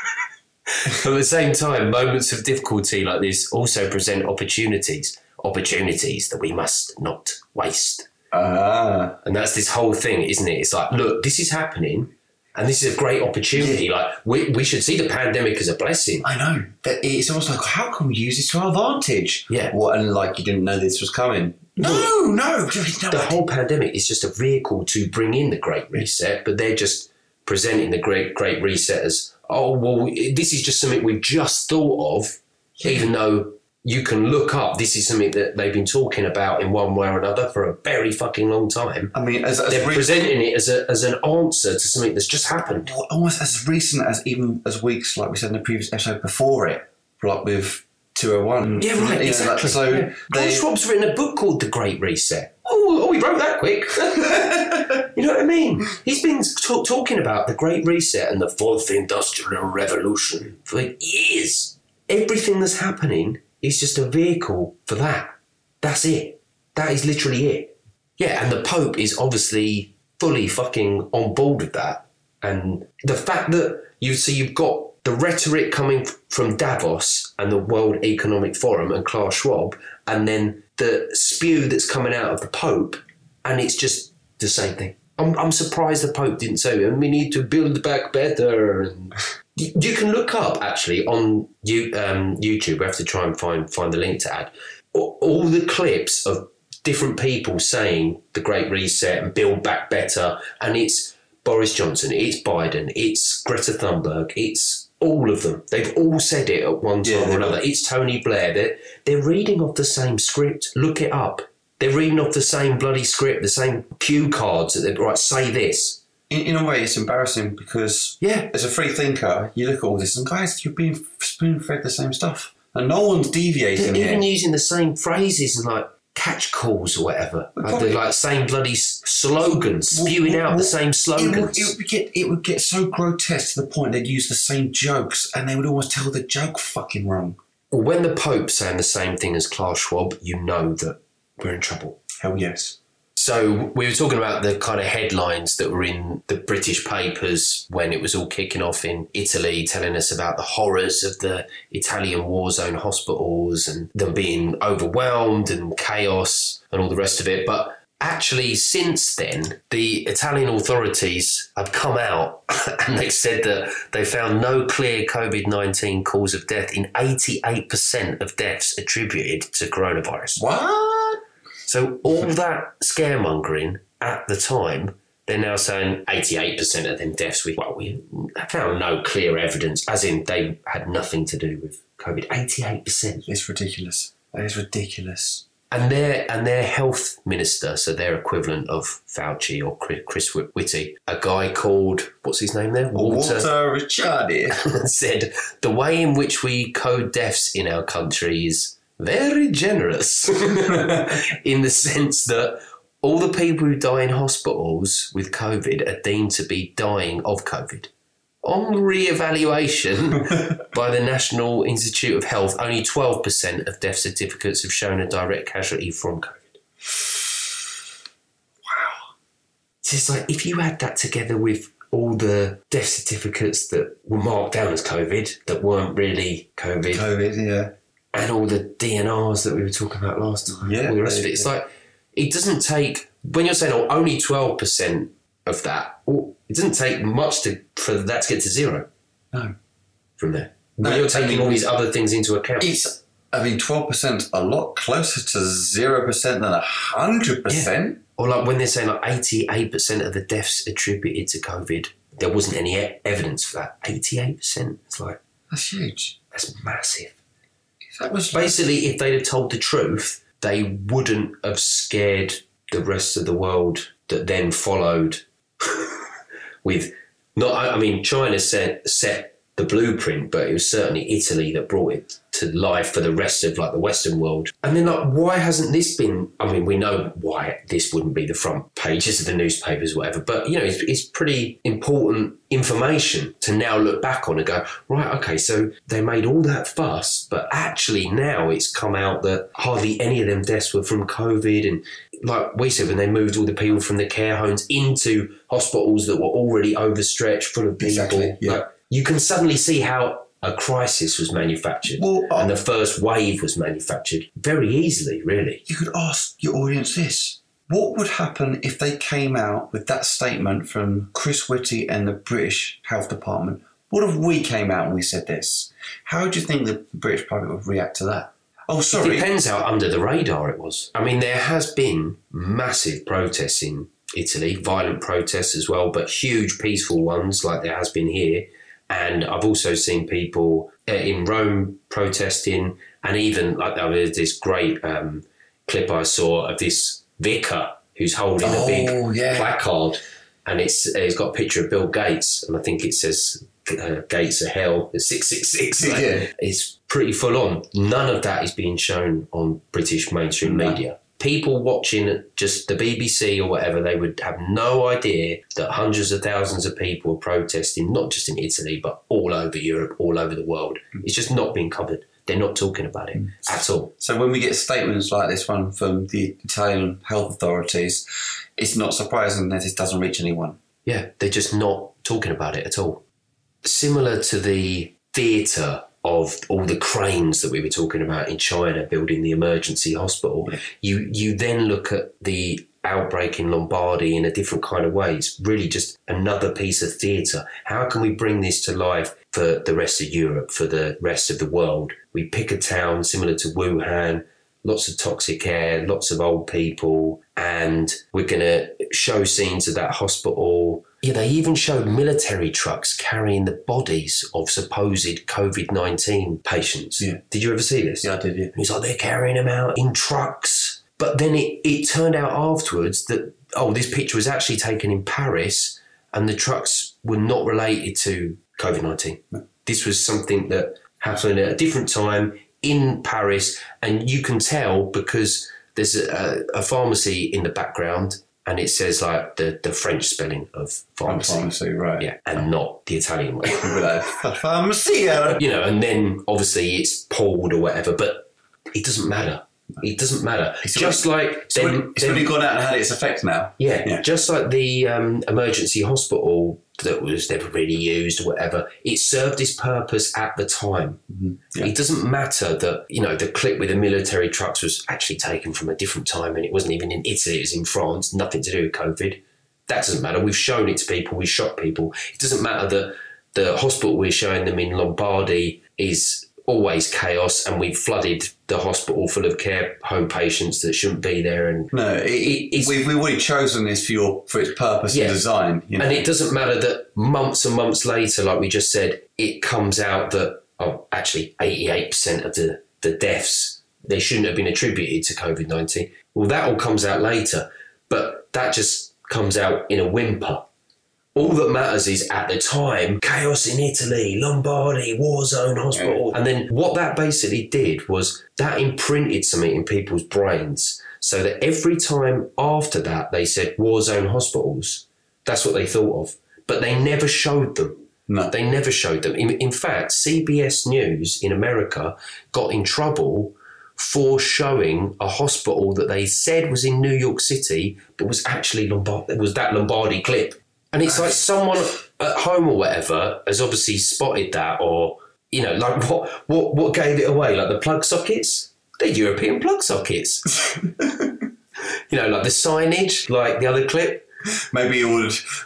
At the same time, moments of difficulty like this also present opportunities, opportunities that we must not waste. Ah, And that's this whole thing, isn't it? It's like, look, this is happening, and this is a great opportunity. Like, we, we should see the pandemic as a blessing. I know. But it's almost like, how can we use this to our advantage? Yeah. What? And like, you didn't know this was coming. No, no, no. The whole pandemic is just a vehicle to bring in the Great Reset, but they're just presenting the Great Great Reset as, oh, well, this is just something we've just thought of, even though you can look up. This is something that they've been talking about in one way or another for a very fucking long time. I mean, as, as They're re- presenting it as, a, as an answer to something that's just happened. almost as recent as even as weeks, like we said in the previous episode before it, like with 201. Yeah, right, You know, like, exactly. so yeah. They, Schwab's written a book called The Great Reset. Oh, he wrote that quick. you know what I mean? He's been t- talking about the Great Reset and the Fourth Industrial Revolution for years. Everything that's happening is just a vehicle for that. That's it. That is literally it. Yeah, and the Pope is obviously fully fucking on board with that. And the fact that you so you've got the rhetoric coming from Davos and the World Economic Forum and Klaus Schwab, and then the spew that's coming out of the Pope, and it's just the same thing. I'm, I'm surprised the Pope didn't say, we need to build back better. You, can look up actually on you, um, YouTube. We have to try and find find the link to add all the clips of different people saying the Great Reset and build back better, and it's Boris Johnson, it's Biden, it's Greta Thunberg, it's all of them. They've all said it at one time Yeah, or another. It's Tony Blair. They're, they're reading off the same script. Look it up. They're reading off the same bloody script, the same cue cards that they're right. Say this. in, in a way, it's embarrassing because Yeah, as a free thinker, you look at all this and guys, you've been spoon fed the same stuff. And no one's deviating they're here. even using the same phrases and like catch calls or whatever. Like Probably- the like same bloody slogans, Well, spewing well, out the well, same it slogans. would, it would get it would get so grotesque to the point they'd use the same jokes and they would almost tell the joke fucking wrong. When the Pope's saying the same thing as Klaus Schwab, you know that we're in trouble. Hell yes. So we were talking about the kind of headlines that were in the British papers when it was all kicking off in Italy, telling us about the horrors of the Italian war zone hospitals and them being overwhelmed and chaos and all the rest of it. But actually, since then, the Italian authorities have come out and they've said that they found no clear COVID 19 cause of death in 88% of deaths attributed to coronavirus. What? So all that scaremongering at the time, they're now saying 88% of them deaths we well we found no clear evidence, as in they had nothing to do with COVID. 88%. It's ridiculous. That is ridiculous. And their and their health minister, so their equivalent of Fauci or Chris Whitty, a guy called what's his name there, Walter Ricciardi. said the way in which we code deaths in our country is very generous in the sense that all the people who die in hospitals with COVID are deemed to be dying of COVID. On re-evaluation by the National Institute of Health, only 12% of death certificates have shown a direct casualty from COVID. Wow. It's just like if you add that together with all the death certificates that were marked down as COVID that weren't really COVID, COVID, yeah. And all the DNRs that we were talking about last time, Yeah, all the rest of it. It's like it doesn't take when you're saying oh, only 12% of that, it doesn't take much to for that to get to zero No. from there. When you're taking all these other things into account. It's, I mean, 12% a lot closer to 0% than 100%. Or like when they're saying like 88% of the deaths attributed to COVID, there wasn't any evidence for that. 88%. It's like, That's huge. that's massive. That was Basically, if they'd have told the truth, they wouldn't have scared the rest of the world that then followed with not I mean China set set the blueprint, but it was certainly Italy that brought it to life for the rest of like the Western world. And then like why hasn't this been I mean, we know why this wouldn't be the front pages of the newspapers, whatever, but you know, it's, it's pretty important information to now look back on and go, right, okay, so they made all that fuss, but actually now it's come out that hardly any of them deaths were from COVID and like we said, when they moved all the people from the care homes into hospitals that were already overstretched, full of people, Exactly, yeah. like, you can suddenly see how a crisis was manufactured well, and uh, the first wave was manufactured very easily, really. you could ask your audience this. What would happen if they came out with that statement from Chris Whitty and the British Health Department? What if we came out and we said this? How do you think the British public would react to that? Oh, It sorry. depends how under the radar it was. I mean, there has been massive protests in Italy, violent protests as well, but huge peaceful ones like there has been here. And I've also seen people uh, in Rome protesting, and even like there was this great um, clip I saw of this vicar who's holding a big Oh, yeah. placard, and it's it's got a picture of Bill Gates, and I think it says uh, "Gates of Hell" six six six. It's pretty full on. None of that is being shown on British mainstream No. media. People watching just the BBC or whatever, they would have no idea that hundreds of thousands of people are protesting, not just in Italy, but all over Europe, all over the world. Mm. It's just not being covered. They're not talking about it mm. at all. So when we get statements like this one from the Italian health authorities, it's not surprising that it doesn't reach anyone. Yeah, they're just not talking about it at all. Similar to the theatre of all the cranes that we were talking about in China building the emergency hospital, you you then look at the outbreak in Lombardy in a different kind of way. It's really just another piece of theatre. How can we bring this to life for the rest of Europe, for the rest of the world? We pick a town similar to Wuhan, lots of toxic air, lots of old people, and we're going to show scenes of that hospital. Yeah, they even showed military trucks carrying the bodies of supposed COVID 19 patients. Yeah. Did you ever see this? Yeah, I did. Yeah. He's like, they're carrying them out in trucks. But then it, it turned out afterwards that, oh, this picture was actually taken in Paris and the trucks were not related to COVID 19. This was something that happened at a different time in Paris. And you can tell because there's a, a pharmacy in the background and it says like the, the French spelling of pharmacy. Pharmacy, right? Yeah, and not the Italian way. We'd be like, pharmacy. you know, and then obviously it's pulled or whatever, but it doesn't matter. It doesn't matter. It's just like It's, them- already, it's them- already gone out and had its effect now. yeah, Yeah. just like the um, emergency hospital that was never really used or whatever. It served its purpose at the time. Yeah. It doesn't matter that you know the clip with the military trucks was actually taken from a different time, and it wasn't even in Italy. It was in France. Nothing to do with COVID. That doesn't matter. We've shown it to people. We shot people. It doesn't matter that the hospital we're showing them in Lombardy is always chaos, and we've flooded the hospital full of care home patients that shouldn't be there, and No, it, we've, we've already chosen this for your for its purpose Yeah. and design. You know? And it doesn't matter that months and months later, like we just said, it comes out that oh, actually, eighty-eight percent of the the deaths they shouldn't have been attributed to COVID nineteen. Well, that all comes out later, but that just comes out in a whimper. All that matters is at the time, chaos in Italy, Lombardy, war zone hospital. And then what that basically did was that imprinted something in people's brains so that every time after that they said war zone hospitals, that's what they thought of. But they never showed them. no. They never showed them. In, in fact, CBS News in America got in trouble for showing a hospital that they said was in New York City, but was actually Lombard. It was that Lombardy clip. And it's like someone at home or whatever has obviously spotted that, or you know, like what what what gave it away? Like the plug sockets. They're European plug sockets. you know, like the signage, like the other clip. Maybe all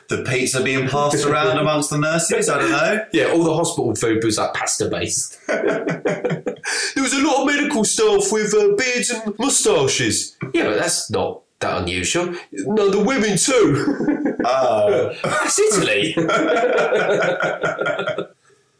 the pizza being passed around amongst the nurses. I don't know. Yeah, all the hospital food was like pasta based. there was a lot of medical staff with uh, beards and moustaches. Yeah, but that's not that unusual. No, the women too. Oh, That's Italy.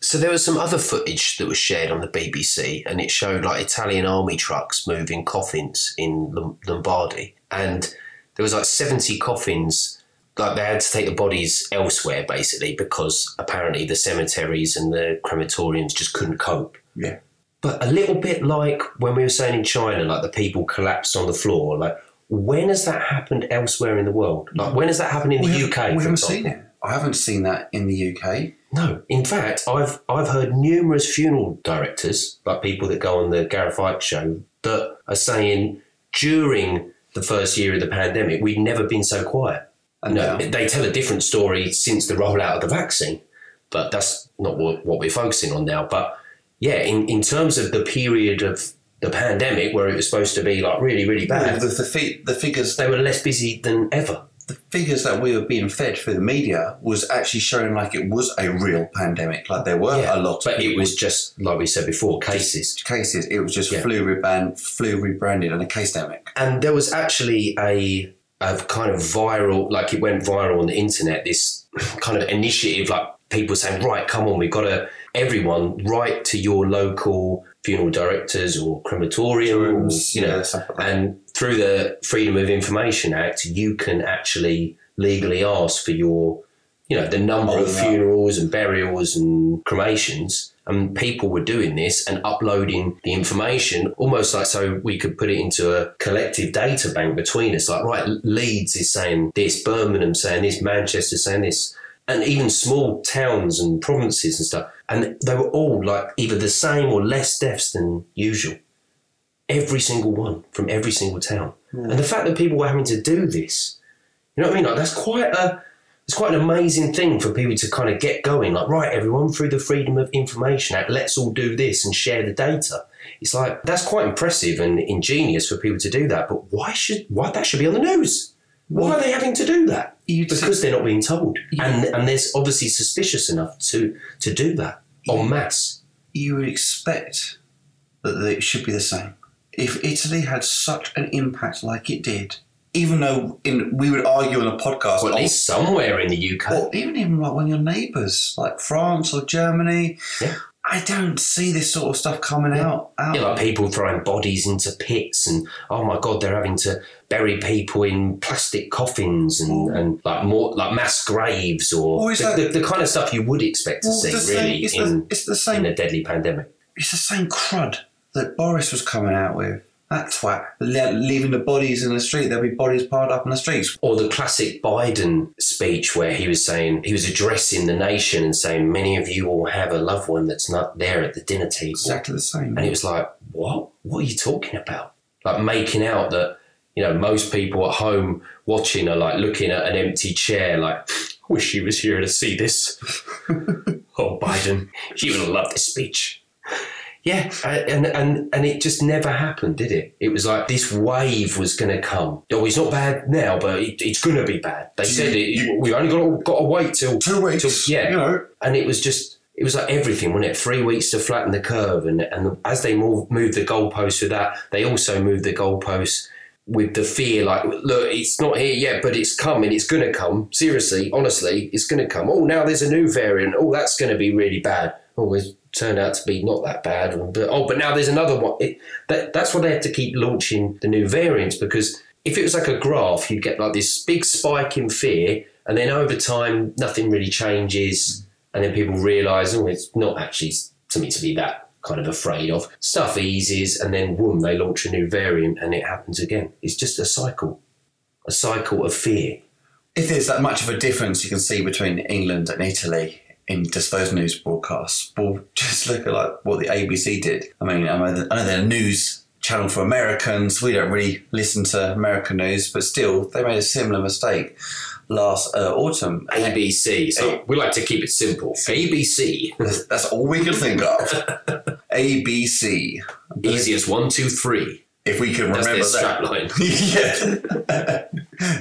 so there was some other footage that was shared on the BBC, and it showed like Italian army trucks moving coffins in Lom- Lombardy, and there was like seventy coffins. Like they had to take the bodies elsewhere, basically, because apparently the cemeteries and the crematoriums just couldn't cope. yeah. But a little bit like when we were saying in China, like the people collapsed on the floor. Like, when has that happened elsewhere in the world? Like, when has that happened in the UK? We for haven't example? seen it. I haven't seen that in the UK. No, in fact, I've I've heard numerous funeral directors, like people that go on the Gareth Icke show, that are saying during the first year of the pandemic, we'd never been so quiet. And No, now, they tell a different story since the rollout of the vaccine, but that's not what, what we're focusing on now. But yeah, in, in terms of the period of the pandemic where it was supposed to be like really, really bad, the, the, fi- the figures they were less busy than ever. the figures that we were being fed through the media was actually showing like it was a real pandemic. Like there were a lot of but it was just like we said before, cases. cases. It was just Yeah. flu rebrand, flu rebranded, and a case demic. and there was actually a a kind of viral like it went viral on the internet this kind of initiative like people saying right come on we've got to everyone write to your local funeral directors or crematoriums, or, you know Yeah, stuff like that. and through the freedom of information act you can actually legally ask for your you know the number Oh, of yeah. funerals and burials and cremations and people were doing this and uploading the information almost like so we could put it into a collective data bank between us like right leeds is saying this birmingham saying this manchester saying this and even small towns and provinces and stuff and they were all like either the same or less deaths than usual every single one from every single town hmm. and the fact that people were having to do this you know what i mean like that's quite a it's quite an amazing thing for people to kind of get going. Like, right, everyone, through the Freedom of Information Act, let's all do this and share the data. It's like that's quite impressive and ingenious for people to do that. But why should why that should be on the news? Why are they having to do that? Because they're not being told, and and there's obviously suspicious enough to to do that en masse. you would expect that it should be the same. If Italy had such an impact like it did, even though in, we would argue on a podcast, Or at least somewhere in the UK. or even even like one of your neighbours, like France or Germany, Yeah. I don't see this sort of stuff coming out. out. Yeah, like people throwing bodies into pits, and oh my god, they're having to bury people in plastic coffins and, and like more like mass graves or Or the, that- the, the kind of stuff you would expect to Well, see the same- really it's, in, the, it's the in same. a deadly pandemic. It's the same crud that Boris was coming out with. That twat le- leaving the bodies in the street. There'll be bodies piled up in the streets. Or the classic Biden speech where he was saying he was addressing the nation and saying many of you will have a loved one that's not there at the dinner table. Exactly the same. And it was like, what? What are you talking about? Like making out that, you know, most people at home watching are like looking at an empty chair, like, wish he was here to see this. oh, Biden, you would have loved this speech. Yeah, and, and and it just never happened, did it? It was like this wave was going to come. Oh, it's not bad now, but it, it's going to be bad. They said it. you- we've only got to, got to wait till Two weeks. till- yeah, You know. and it was just it was like everything, wasn't it? Three weeks to flatten the curve, and and as they move moved the goalposts with that, they also moved the goalposts with the fear, like, look, it's not here yet, but it's coming. It's going to come. Seriously, honestly, it's going to come. Oh, now there's a new variant. Oh, that's going to be really bad. It's turned out to be not that bad. But oh, but now there's another one. It, that, that's why they had to keep launching the new variants because if it was like a graph, you'd get like this big spike in fear, and then over time, nothing really changes, and then people realise, oh, it's not actually something to be that kind of afraid of. Stuff eases, and then boom, they launch a new variant, and it happens again. It's just a cycle, a cycle of fear. If there's that much of a difference you can see between England and Italy in just those news broadcasts, well, just look at like what the ABC did. I mean, I know they're a news channel for Americans. We don't really listen to American news, but still, they made a similar mistake last uh, autumn. ABC. So we like to keep it simple. ABC. That's, that's all we could think of. ABC. Easy as one, two, three. If we can That's remember strap that. line. yeah.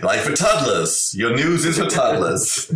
like for toddlers. Your news is for toddlers.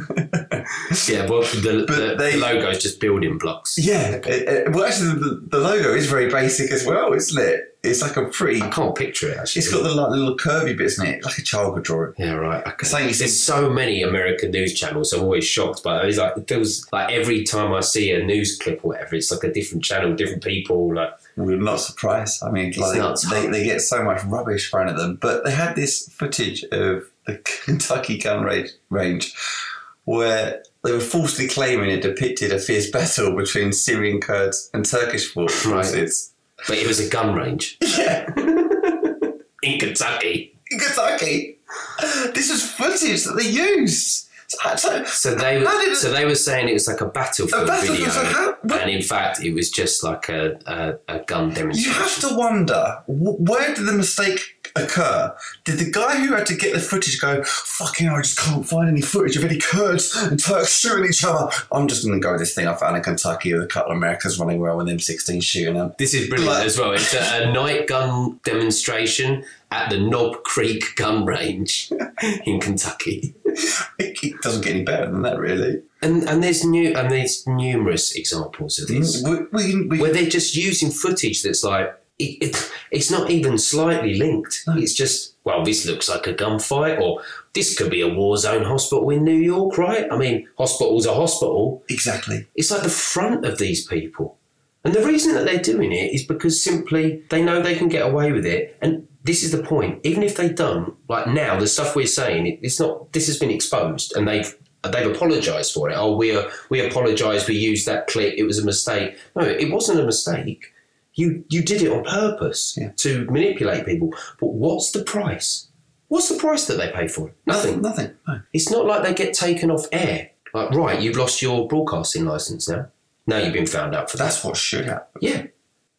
Yeah, well, the, But the, they- the logo is just building blocks. yeah. it- it- well, actually, the, the logo is very basic as well, isn't it? It's like a pretty. I can't picture it actually. It's got the like, little curvy bits in it, like a child could draw it. Yeah, right. Okay. It's like There's so many American news channels. I'm always shocked by it. It's like it feels like every time I see a news clip or whatever, it's like a different channel, different people. Like We're not surprised. I mean, like, they, they get so much rubbish thrown at them. But they had this footage of the Kentucky gun range, range where they were falsely claiming it depicted a fierce battle between Syrian Kurds and Turkish forces. But it was a gun range Yeah, in Kentucky. in Kentucky. This was footage that they used. So, so- So they How did were, it- so they were saying it was like a battlefield A battlefield, video, so how- and in fact, it was just like a, a, a gun demonstration. You have to wonder wh- where did the mistake occur? Did the guy who had to get the footage go, fucking hell, I just can't find any footage of any Kurds and Turks shooting each other? I'm just going to go with this thing I found in Kentucky with a couple of Americans running around with M16 shooting them. This is brilliant Like- as well. It's a, a night gun demonstration at the Knob Creek Gun Range in Kentucky. It, it doesn't get any better than that, really. And and there's new and there's numerous examples of this mm, We, we, we, where they're just using footage that's like it, it, it's not even slightly linked. It's just well, this looks like a gunfight, or this could be a war zone hospital in New York, right? I mean, hospital's a hospital. exactly. It's like the front of these people. And the reason that they're doing it is because simply they know they can get away with it. And this is the point. Even if they don't, like now, the stuff we're saying, it- it's not. This has been exposed, and they've they've apologised for it. Oh, we are, we apologise. We used that clip. It was a mistake. No, it wasn't a mistake. You you did it on purpose Yeah. to manipulate people. But what's the price? What's the price that they pay for it? Nothing. Nothing. No. It's not like they get taken off air. Like, right, you've lost your broadcasting license now. Now you've been found out for that. That's what should happen. Yeah.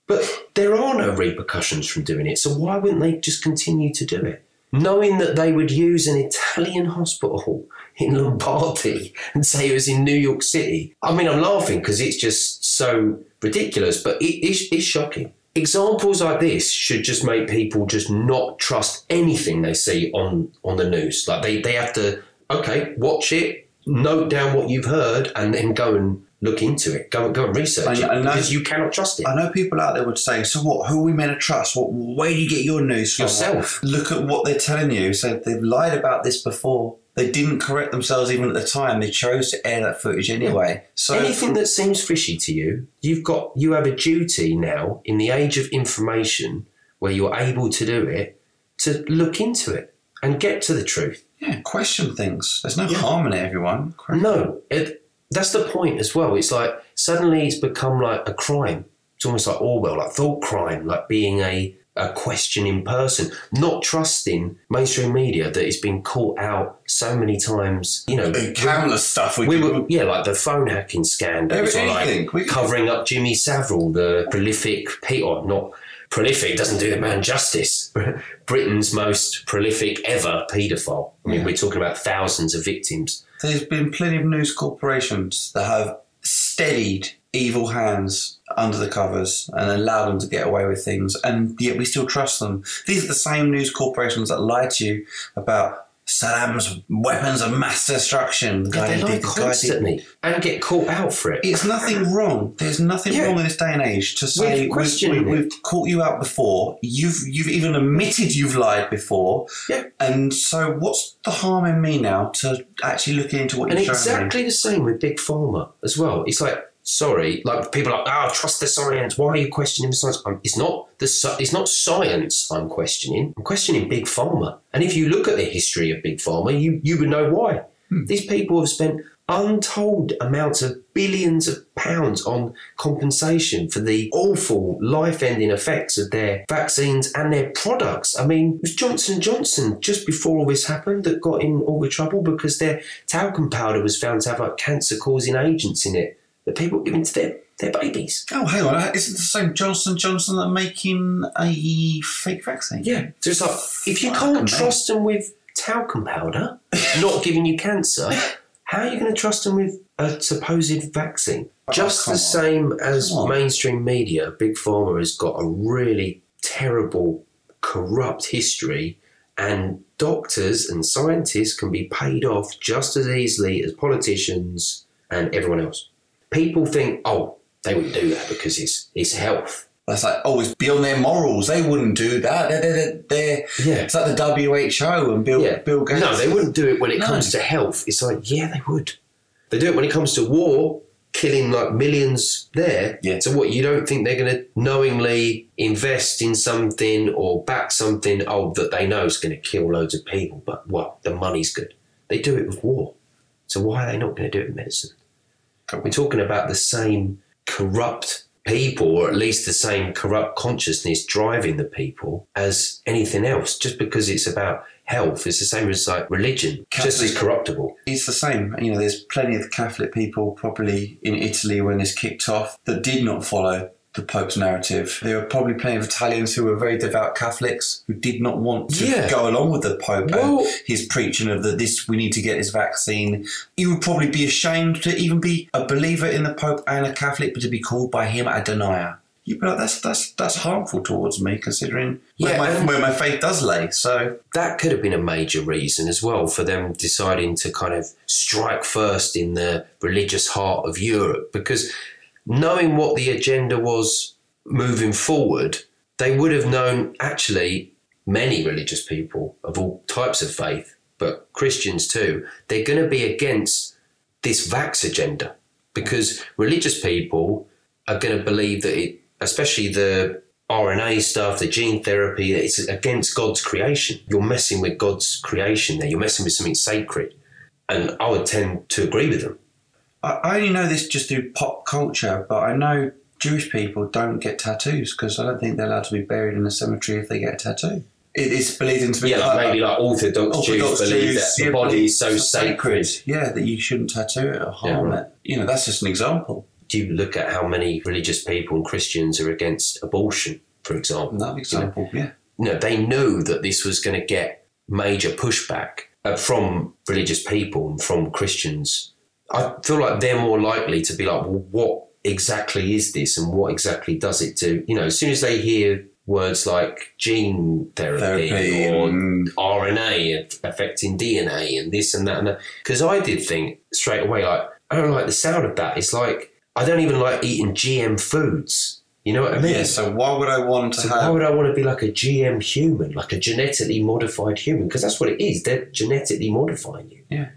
But there are no repercussions from doing it. So why wouldn't they just continue to do it? Knowing that they would use an Italian hospital in Lombardy and say it was in New York City. I mean, I'm laughing because it's just so ridiculous, but it is it's shocking. Examples like this should just make people just not trust anything they see on, on the news. Like they, they have to, okay, watch it, note down what you've heard, and then go and look into it. Go, go and research I- it I know- because you cannot trust it. I know people out there would say, "So what? Who are we meant to trust? What? Where do you get your news from? Yourself. Look at what they're telling you. So they've lied about this before. They didn't correct themselves even at the time. They chose to air that footage anyway. So Anything that seems fishy to you, you've got you have a duty now in the age of information where you're able to do it to look into it and get to the truth. yeah, question things. There's no Yeah. harm in it, everyone. No, it, that's the point as well. It's like suddenly it's become like a crime. It's almost like Orwell, like thought crime, like being a, a question in person, not trusting mainstream media that has been caught out so many times. You know, Countless stuff. We, we could- were, yeah, like the phone hacking scandals, or like We- covering up Jimmy Savile, the prolific, pe- or not prolific, doesn't do the man justice. Britain's most prolific ever paedophile. I mean, Yeah. we're talking about thousands of victims. There's been plenty of news corporations that have steadied evil hands under the covers and allow them to get away with things, and yet we still trust them. These are the same news corporations that lied to you about Saddam's weapons of mass destruction. The Yeah, they did, lie the guy did. constantly and get caught out for it. It's nothing wrong. There's nothing Yeah. wrong in this day and age to say we've, questioning we, it. we've caught you out before. You've you've even admitted you've lied before. Yeah. And so, what's the harm in me now to actually look into what And you're showing me? exactly the same with Big Pharma as well. It's like, sorry, like people are like, oh, trust the science. Why are you questioning the science? Um, it's not the it's not science I'm questioning. I'm questioning Big Pharma. And if you look at the history of Big Pharma, you you would know why. These people have spent untold amounts of billions of pounds on compensation for the awful life-ending effects of their vaccines and their products. I mean, it was Johnson Johnson just before all this happened that got in all the trouble because their talcum powder was found to have like cancer-causing agents in it that people giving to their, their babies. Oh, hang on. Uh, Isn't the same Johnson Johnson that are making a fake vaccine? Yeah. So it's like if you can't trust them with talcum powder not giving you cancer, how are you going to trust them with a supposed vaccine? Oh, just come the on. same as Come on. mainstream media, Big Pharma has got a really terrible corrupt history, and doctors and scientists can be paid off just as easily as politicians and everyone else. People think, oh, they wouldn't do that because it's it's health. That's like, oh, it's beyond their morals. They wouldn't do that. They're, they're, they're, Yeah. It's like the WHO and Bill, Yeah. Bill Gates. No, they wouldn't do it when it No. comes to health. It's like, yeah, they would. They do it when it comes to war, killing like millions there. Yeah. So what, you don't think they're going to knowingly invest in something or back something, oh, that they know is going to kill loads of people, but well, the money's good. They do it with war. So why are they not going to do it with medicine? We're talking about the same corrupt people, or at least the same corrupt consciousness driving the people as anything else. Just because it's about health, it's the same as like religion, just as corruptible. It's the same. You know, there's plenty of Catholic people, probably in Italy when this kicked off, that did not follow the Pope's narrative. There were probably plenty of Italians who were very devout Catholics who did not want to Yeah. go along with the Pope Well- and his preaching of that this we need to get this vaccine. You would probably be ashamed to even be a believer in the Pope and a Catholic, but to be called by him a denier. You'd be like, that's that's that's harmful towards me, considering Yeah, where, my, where my faith does lay. So That could have been a major reason as well for them deciding to kind of strike first in the religious heart of Europe because knowing what the agenda was moving forward, they would have known actually many religious people of all types of faith, but Christians too, they're going to be against this vax agenda because religious people are going to believe that it, especially the RNA stuff, the gene therapy, it's against God's creation. You're messing with God's creation there. You're messing with something sacred. And I would tend to agree with them. I I only know this just through pop culture, but I know Jewish people don't get tattoos because I don't think they're allowed to be buried in a cemetery if they get a tattoo. It is believed in to be Yeah, like maybe like Orthodox, Orthodox Jews believe that the yeah, body is so sacred. Yeah, that you shouldn't tattoo it or harm right. it. You know, that's just an example. Do you look at how many religious people and Christians are against abortion, for example? Another example, yeah. you know, they knew that this was going to get major pushback uh, from religious people and from Christians. I feel like they're more likely to be like, well, what exactly is this and what exactly does it do? You know, as soon as they hear words like gene therapy, Therapy or and- RNA affecting DNA and this and that and that, because I did think straight away, like, I don't like the sound of that. It's like, I don't even like eating GM foods. You know what I mean? Yeah, so why would I want to So why would I want to be like a GM human, like a genetically modified human? Because that's what it is. They're genetically modifying you. Yeah.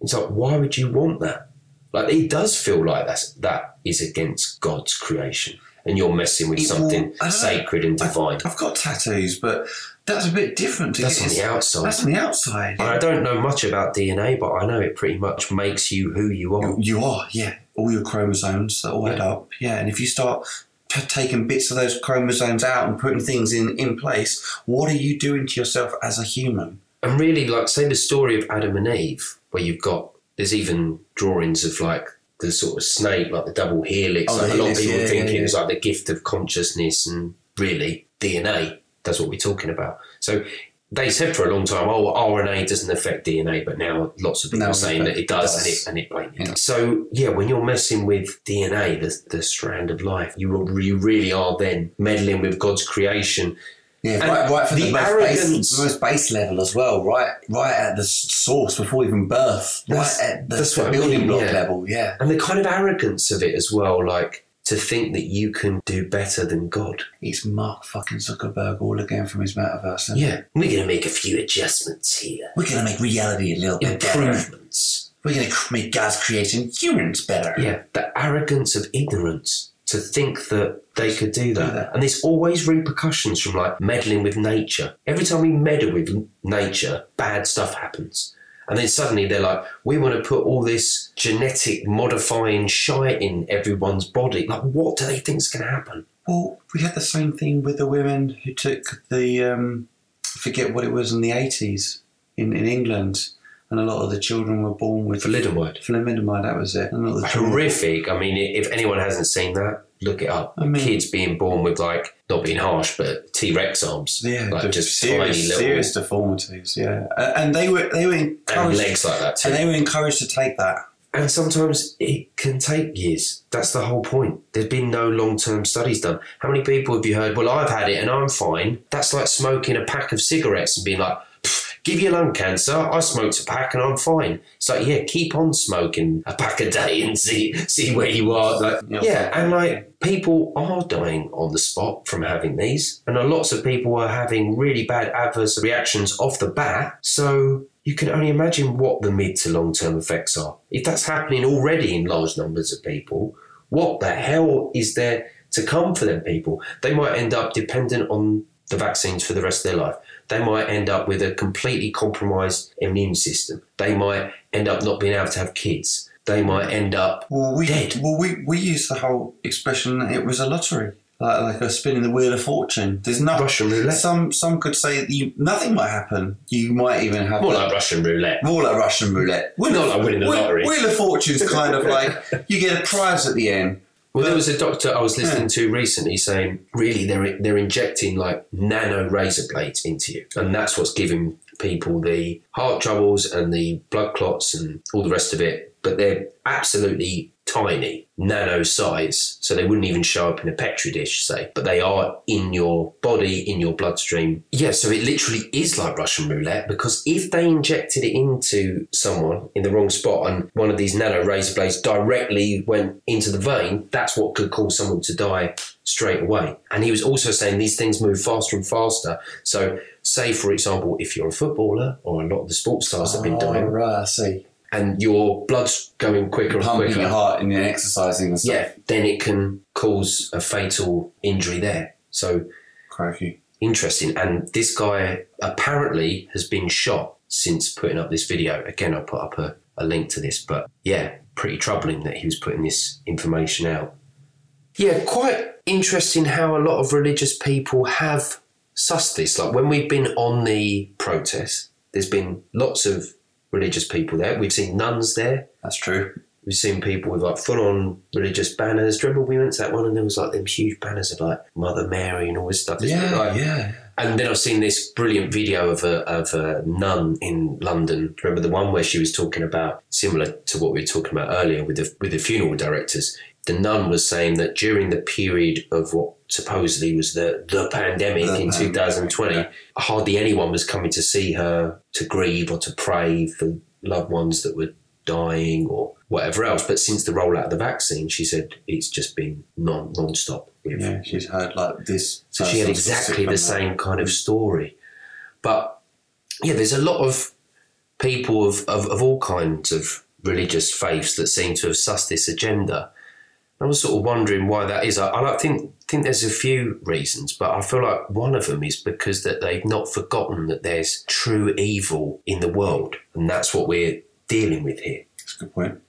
It's like, why would you want that? Like, it does feel like that's that is against God's creation, and you're messing with It something don't sacred and divine. I've got tattoos, but that's a bit different. That's on the outside. That's on the outside. And I don't know much about DNA, but I know it pretty much makes you who you are. You are, yeah. All your chromosomes that all add up, yeah. And if you start t- taking bits of those chromosomes out and putting things in in place, what are you doing to yourself as a human? And really, like, say the story of Adam and Eve, where you've got, there's even drawings of like the sort of snake, like the double helix. Oh, like, the a lot of people yeah, think yeah, it was like the gift of consciousness, and really, DNA. That's what we're talking about. So they said for a long time, oh, RNA doesn't affect DNA, but now lots of people are saying that it it does, and it and it blatantly Yeah. So yeah, when you're messing with DNA, the, the strand of life, you you really are then meddling with God's creation. Yeah, right, right from the, the most base, most base level as well, right, right at the source before even birth, That's- right at the, the what I building mean, block yeah. level. Yeah, and the kind of arrogance of it as well, like to think that you can do better than God. it's Mark fucking Zuckerberg all again from his metaverse. isn't it? Yeah, we're going to make a few adjustments here, we're gonna make reality a little bit better. improvements. We're gonna make God's creation humans better. Yeah, the arrogance of ignorance to think that they could do that. Do that. And there's always repercussions from like meddling with nature. Every time we meddle with nature, bad stuff happens. And then suddenly they're like, we want to put all this genetic modifying shite in everyone's body. Like, what do they think's going to happen? Well, we had the same thing with the women who took the um, I forget what it was in the eighties in, in England, and a lot of the children were born with Thalidomide. thalidomide. That was it. Lot children- Horrific. I mean, if anyone hasn't seen that, look it up. I mean- Kids being born with like, not being harsh, but T Rex arms. Yeah, like just serious, tiny little serious deformities. Yeah, and they were they were and encouraged, legs like that too. and they were encouraged to take that. And sometimes it can take years. That's the whole point. There's been no long term studies done. How many people have you heard, well, I've had it and I'm fine? That's like smoking a pack of cigarettes and being like, give you lung cancer. I smoked a pack and I'm fine. It's like, yeah, keep on smoking a pack a day and see see where you are. Like, yeah, and like people are dying on the spot from having these, and lots of people are having really bad adverse reactions off the bat. So you can only imagine what the mid to long term effects are. If that's happening already in large numbers of people, what the hell is there to come for them people? They might end up dependent on the vaccines for the rest of their life. They might end up with a completely compromised immune system. They might end up not being able to have kids. They might end up Well, we Dead. well we we use the whole expression. It was a lottery, like like a spinning the wheel of fortune. There's no Russian roulette. Some some could say that you nothing might happen. You might even have More like Russian roulette. more like Russian roulette. We're Not like winning the wheel, lottery. Wheel of Fortune's kind of like you get a prize at the end. Well, there was a doctor I was listening hmm. to recently saying, really, they're they're injecting like nano razor blades into you, and that's what's giving people the heart troubles and the blood clots and all the rest of it. But they're absolutely tiny, nano size, so they wouldn't even show up in a petri dish, say. But they are in your body, in your bloodstream. Yeah, so it literally is like Russian roulette because if they injected it into someone in the wrong spot and one of these nano razor blades directly went into the vein, that's what could cause someone to die straight away. And he was also saying these things move faster and faster. So, say for example, if you're a footballer or a lot of the sports stars have been dying, ah, right, I see. And your blood's going quicker and Pumping quicker, your heart and you're exercising and stuff. yeah, then it can cause a fatal injury there. So Crikey. interesting. And this guy apparently has been shot since putting up this video. Again, I'll put up a, a link to this, but yeah, pretty troubling that he was putting this information out. Yeah, quite interesting how a lot of religious people have sussed this. Like when we've been on the protest, there's been lots of religious people there. We've seen nuns there. That's true. We've seen people with like full on religious banners. Do you remember we went to that one and there was like them huge banners of like Mother Mary and all this stuff? Yeah, like- yeah. and then I've seen this brilliant video of a, of a nun in London. Remember the one where she was talking about similar to what we were talking about earlier with the with the funeral directors. The nun was saying that during the period of what supposedly was the the pandemic The in pandemic, 2020, yeah. hardly anyone was coming to see her to grieve or to pray for loved ones that were dying or whatever else. But since the rollout of the vaccine, she said it's just been non non-stop. with Yeah, she's heard like this. so she had exactly the same kind of story. But yeah, there's a lot of people of, of, of all kinds of religious faiths that seem to have sussed this agenda. I was sort of wondering why that is. I, I think think there's a few reasons, but I feel like one of them is because that they've not forgotten that there's true evil in the world, and that's what we're dealing with here. That's a good point.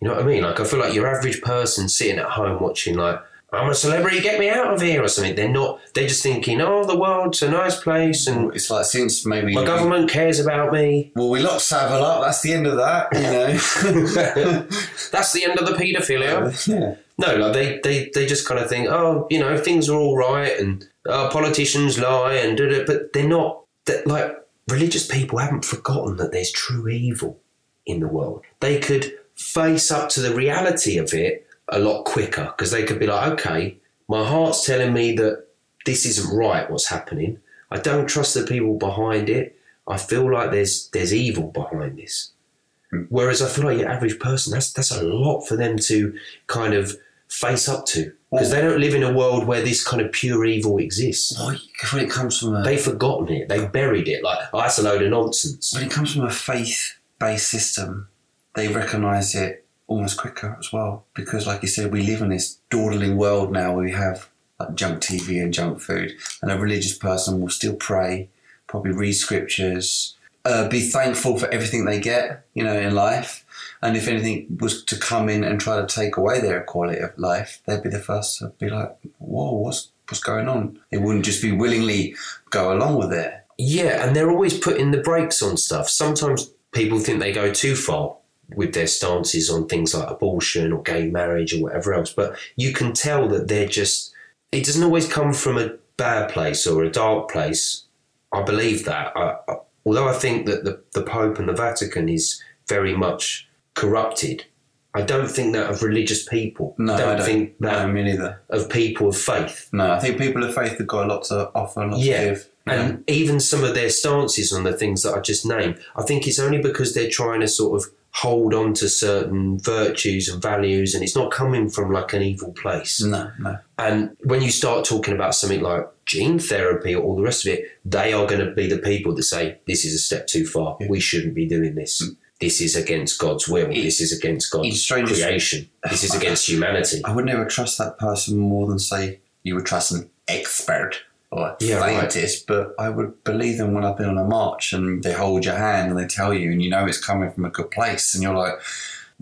You know what I mean? Like I feel like your average person sitting at home watching like I'm a celebrity, get me out of here or something. They're not. They're just thinking, oh, the world's a nice place and It's like since maybe my government cares about me. Well, we locked Savile up. That's the end of that. You know. That's the end of the paedophilia. yeah. No, like they, they, they just kind of think, oh, you know, things are all right and uh, politicians lie and da da. But they're not. That like religious people haven't forgotten that there's true evil in the world. They could face up to the reality of it a lot quicker because they could be like, okay, my heart's telling me that this isn't right. What's happening? I don't trust the people behind it. I feel like there's there's evil behind this. Hmm. Whereas I feel like your average person, that's that's a lot for them to kind of face up to because they don't live in a world where this kind of pure evil exists. Well, when it comes from a They've forgotten it. They've buried it. Like oh, that's a load of nonsense. when it comes from a faith-based system, they recognise it almost quicker as well. Because, like you said, we live in this dawdling world now where we have like junk TV and junk food, and a religious person will still pray, probably read scriptures, uh, be thankful for everything they get, you know, in life. And if anything was to come in and try to take away their quality of life, they'd be the first to be like, "Whoa, what's what's going on?" They wouldn't just be willingly go along with it. Yeah, and they're always putting the brakes on stuff. Sometimes people think they go too far with their stances on things like abortion or gay marriage or whatever else, but you can tell that they're just. It doesn't always come from a bad place or a dark place. I believe that. I, I, although I think that the, the Pope and the Vatican is very much corrupted I don't think that of religious people. No, I don't, I don't think that No, me neither. of people of faith. No, I think people of faith have got a lot to offer, a lot Yeah. to give. And even some of their stances on the things that I just named, I think it's only because they're trying to sort of hold on to certain virtues and values, and it's not coming from like an evil place. no, no. And when you start talking about something like gene therapy or all the rest of it, they are going to be the people that say, this is a step too far. We shouldn't be doing this. Hmm. This is against God's will. this is against God's it's strange as- creation. This is against humanity. I would never trust that person more than say you would trust an expert or Yeah, right. scientist, but I would believe them when I've been on a march and they hold your hand and they tell you and you know it's coming from a good place and you're like,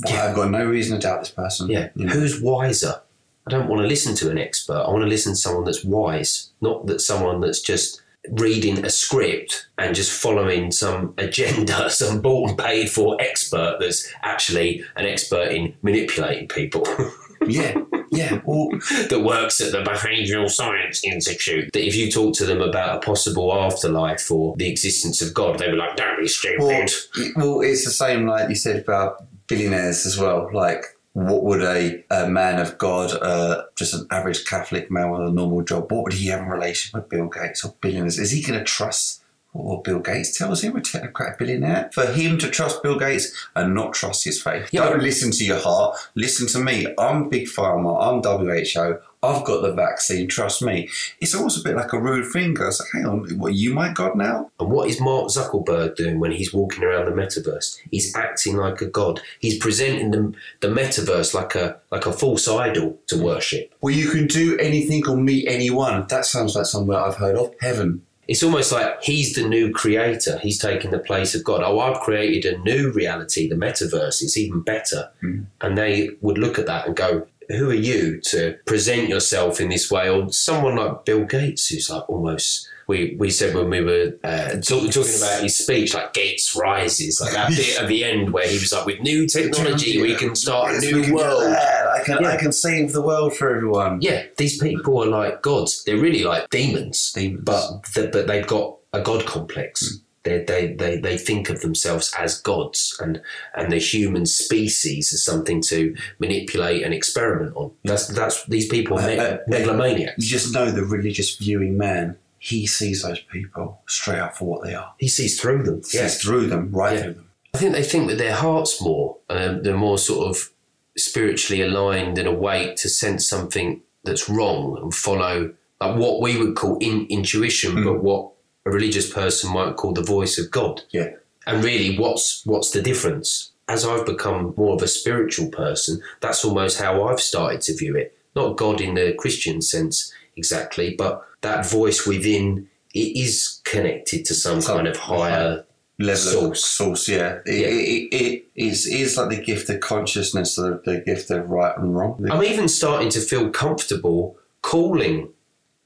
well, Yeah. I've got no reason to doubt this person. Yeah. You know? Who's wiser? I don't want to listen to an expert. I want to listen to someone that's wise, not that someone that's just reading a script and just following some agenda, some bought and paid for expert that's actually an expert in manipulating people. yeah, yeah. Well, that works at the Behavioural Science Institute. That if you talk to them about a possible afterlife or the existence of God, they were like, "Don't be stupid." well, well, it's the same like you said about billionaires as well. Like, what would a, a man of God, uh, just an average Catholic man with a normal job, what would he have in relation with Bill Gates or billionaires? Is he going to trust what Bill Gates tells him, a technocrat billionaire? For him to trust Bill Gates and not trust his faith. Yeah. Don't listen to your heart. Listen to me. I'm Big Pharma. I'm WHO. I've got the vaccine. Trust me. It's almost a bit like a rude finger. It's like, hang on, what, are you my God now? And what is Mark Zuckerberg doing when he's walking around the metaverse? He's acting like a god. He's presenting the, the metaverse like a like a false idol to worship. Well, you can do anything or meet anyone. That sounds like somewhere I've heard of. Heaven. It's almost like he's the new creator. He's taking the place of God. Oh, I've created a new reality, the metaverse. It's even better. Hmm. And they would look at that and go, Who are you to present yourself in this way? Or someone like Bill Gates, who's like almost. We, we said when we were uh, talk, talking about his speech, like Gates rises, like that bit at the end where he was like, with new technology, we can start a Yes, we new world. I can, Yeah. I can save the world for everyone. Yeah, these people are like gods. They're really like demons, Demons. but th- but they've got a god complex. They, they they they think of themselves as gods, and and the human species as something to manipulate and experiment on. That's that's these people are me- Uh, uh, megalomaniacs. You just know the religious viewing man. He sees those people straight up for what they are. He sees through them. Sees Yeah, through them, right Yeah. through them. I think they think with their hearts more. Um, they're more sort of spiritually aligned and awake to sense something that's wrong and follow like what we would call in, intuition, but what a religious person might call the voice of God. Yeah. And really, what's what's the difference? As I've become more of a spiritual person, that's almost how I've started to view it. Not God in the Christian sense exactly, but that voice within it is connected to some Some- kind of higher Level Source. source, yeah. It, Yeah. It, it, it is, is like the gift of consciousness, the, the gift of right and wrong. I'm even starting to feel comfortable calling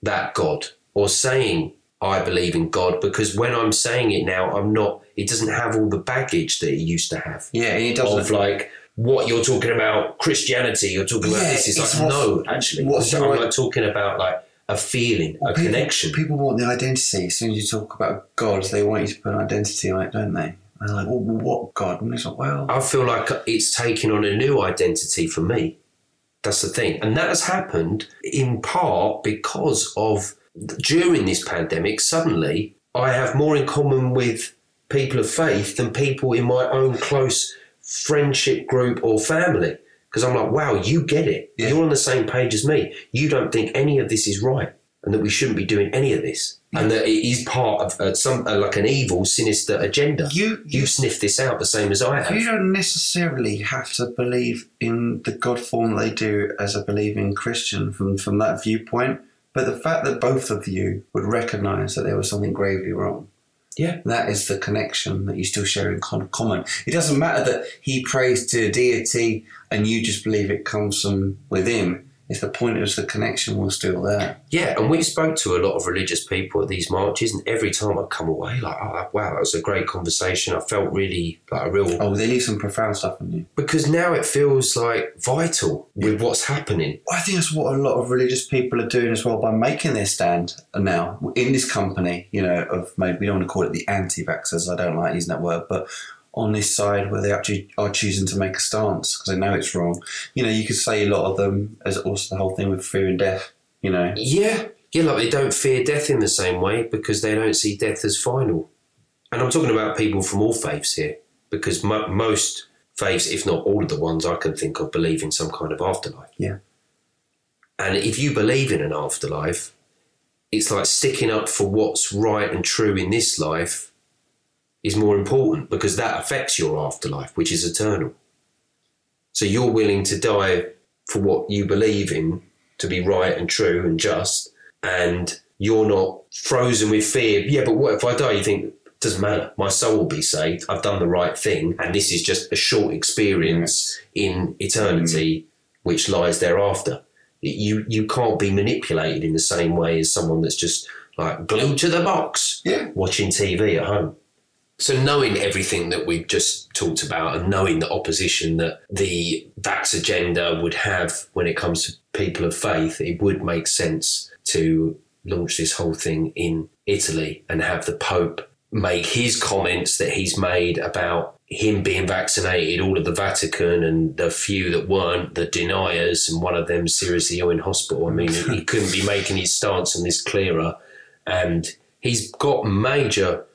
that God or saying I believe in God because when I'm saying it now, I'm not. It doesn't have all the baggage that it used to have yeah, and it doesn't. of like what you're talking about Christianity. You're talking about Yeah, this. It's, it's like no, actually, what's I'm like talking about like a feeling, a people, connection. People want the identity. As soon as you talk about God, they want you to put an identity on it, don't they? And they're like, well, what God? And it's like, well, I feel like it's taking on a new identity for me. That's the thing. And that has happened in part because of during this pandemic, suddenly I have more in common with people of faith than people in my own close friendship group or family. Because I'm like, wow, you get it. Yeah. You're on the same page as me. You don't think any of this is right and that we shouldn't be doing any of this. And that it is part of uh, some uh, like an evil, sinister agenda. you, you You've sniffed this out the same as I have. You don't necessarily have to believe in the God form they do as a believing Christian from, from that viewpoint. But the fact that both of you would recognize that there was something gravely wrong, Yeah. that is the connection that you still share in common. It doesn't matter that he prays to a deity and you just believe it comes from within. If the point is the connection was still there. Yeah, and we spoke to a lot of religious people at these marches, and every time I come away, like, oh, wow, that was a great conversation. I felt really like a real Oh, they leave some profound stuff on you. because now it feels like vital with what's happening. I think that's what a lot of religious people are doing as well by making their stand now in this company, you know, of maybe we don't want to call it the anti vaxxers, I don't like using that word, but on this side where they actually are choosing to make a stance because they know it's wrong. You know, you could say a lot of them as also the whole thing with fear and death. You know, Yeah, yeah, like they don't fear death in the same way because they don't see death as final. And I'm talking about people from all faiths here because mo- most faiths, if not all of the ones I can think of, believe in some kind of afterlife. Yeah. And if you believe in an afterlife, it's like sticking up for what's right and true in this life is more important because that affects your afterlife, which is eternal. So you're willing to die for what you believe in to be right and true and just, and you're not frozen with fear. Yeah, but what if I die? You think, doesn't matter. My soul will be saved. I've done the right thing, and this is just a short experience in eternity, mm. which lies thereafter. You you can't be manipulated in the same way as someone that's just like glued to the box, Yeah. watching TV at home. So knowing everything that we've just talked about and knowing the opposition that the vax agenda would have when it comes to people of faith, it would make sense to launch this whole thing in Italy and have the Pope make his comments that he's made about him being vaccinated, all of the Vatican and the few that weren't, the deniers, and one of them seriously ill in hospital. I mean, he couldn't be making his stance on this clearer. And he's got major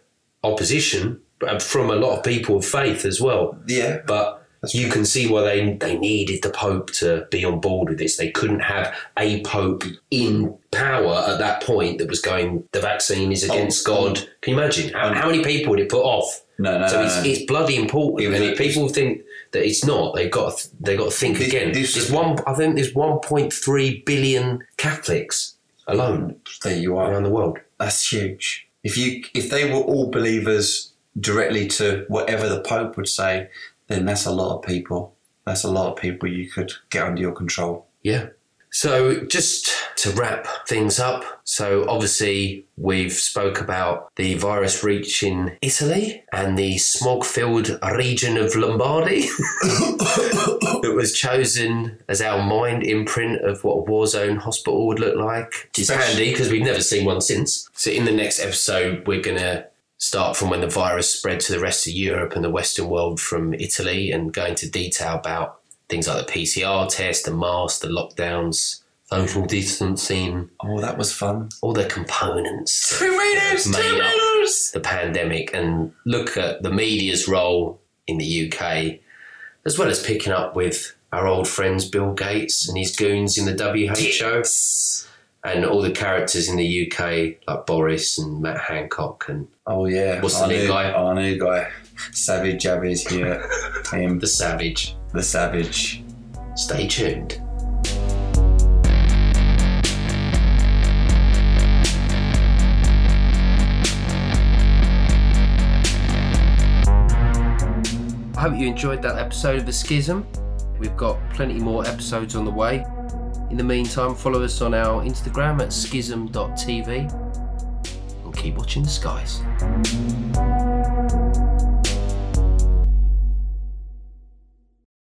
opposition uh, from a lot of people of faith as well. yeah, But That's you true. can see why they they needed the Pope to be on board with this. They couldn't have a Pope in power at that point that was going, the vaccine is against Oh, God. Can you imagine? How, how many people would it put off? no, no, so no, it's, no. it's bloody important. And if people think that it's not, they've got to, they've got to think This- again. this there's one. I think there's 1.3 billion Catholics alone there you are. around the world. That's huge. If you if they were all believers directly to whatever the Pope would say, then that's a lot of people. That's a lot of people you could get under your control. Yeah. So just to wrap things up, so obviously we've spoke about the virus reaching Italy and the smog-filled region of Lombardy that was chosen as our mind imprint of what a war zone hospital would look like. Which is handy because we've never seen one since. So in the next episode, we're gonna start from when the virus spread to the rest of Europe and the Western world from Italy and go into detail about things like the PCR test, the mask, the lockdowns, social distancing, Oh, that was fun. all the components Two meters, two meters. the pandemic and look at the media's role in the UK, as well as picking up with our old friends Bill Gates and his goons in the WHO and all the characters in the UK like Boris and Matt Hancock and Oh yeah. What's the our new new guy? Our new guy, Savage Jabby's here. Him, the Savage. The Savage. Stay tuned. I hope you enjoyed that episode of The Schism. We've got plenty more episodes on the way. In the meantime, follow us on our Instagram at schism.tv and keep watching the skies.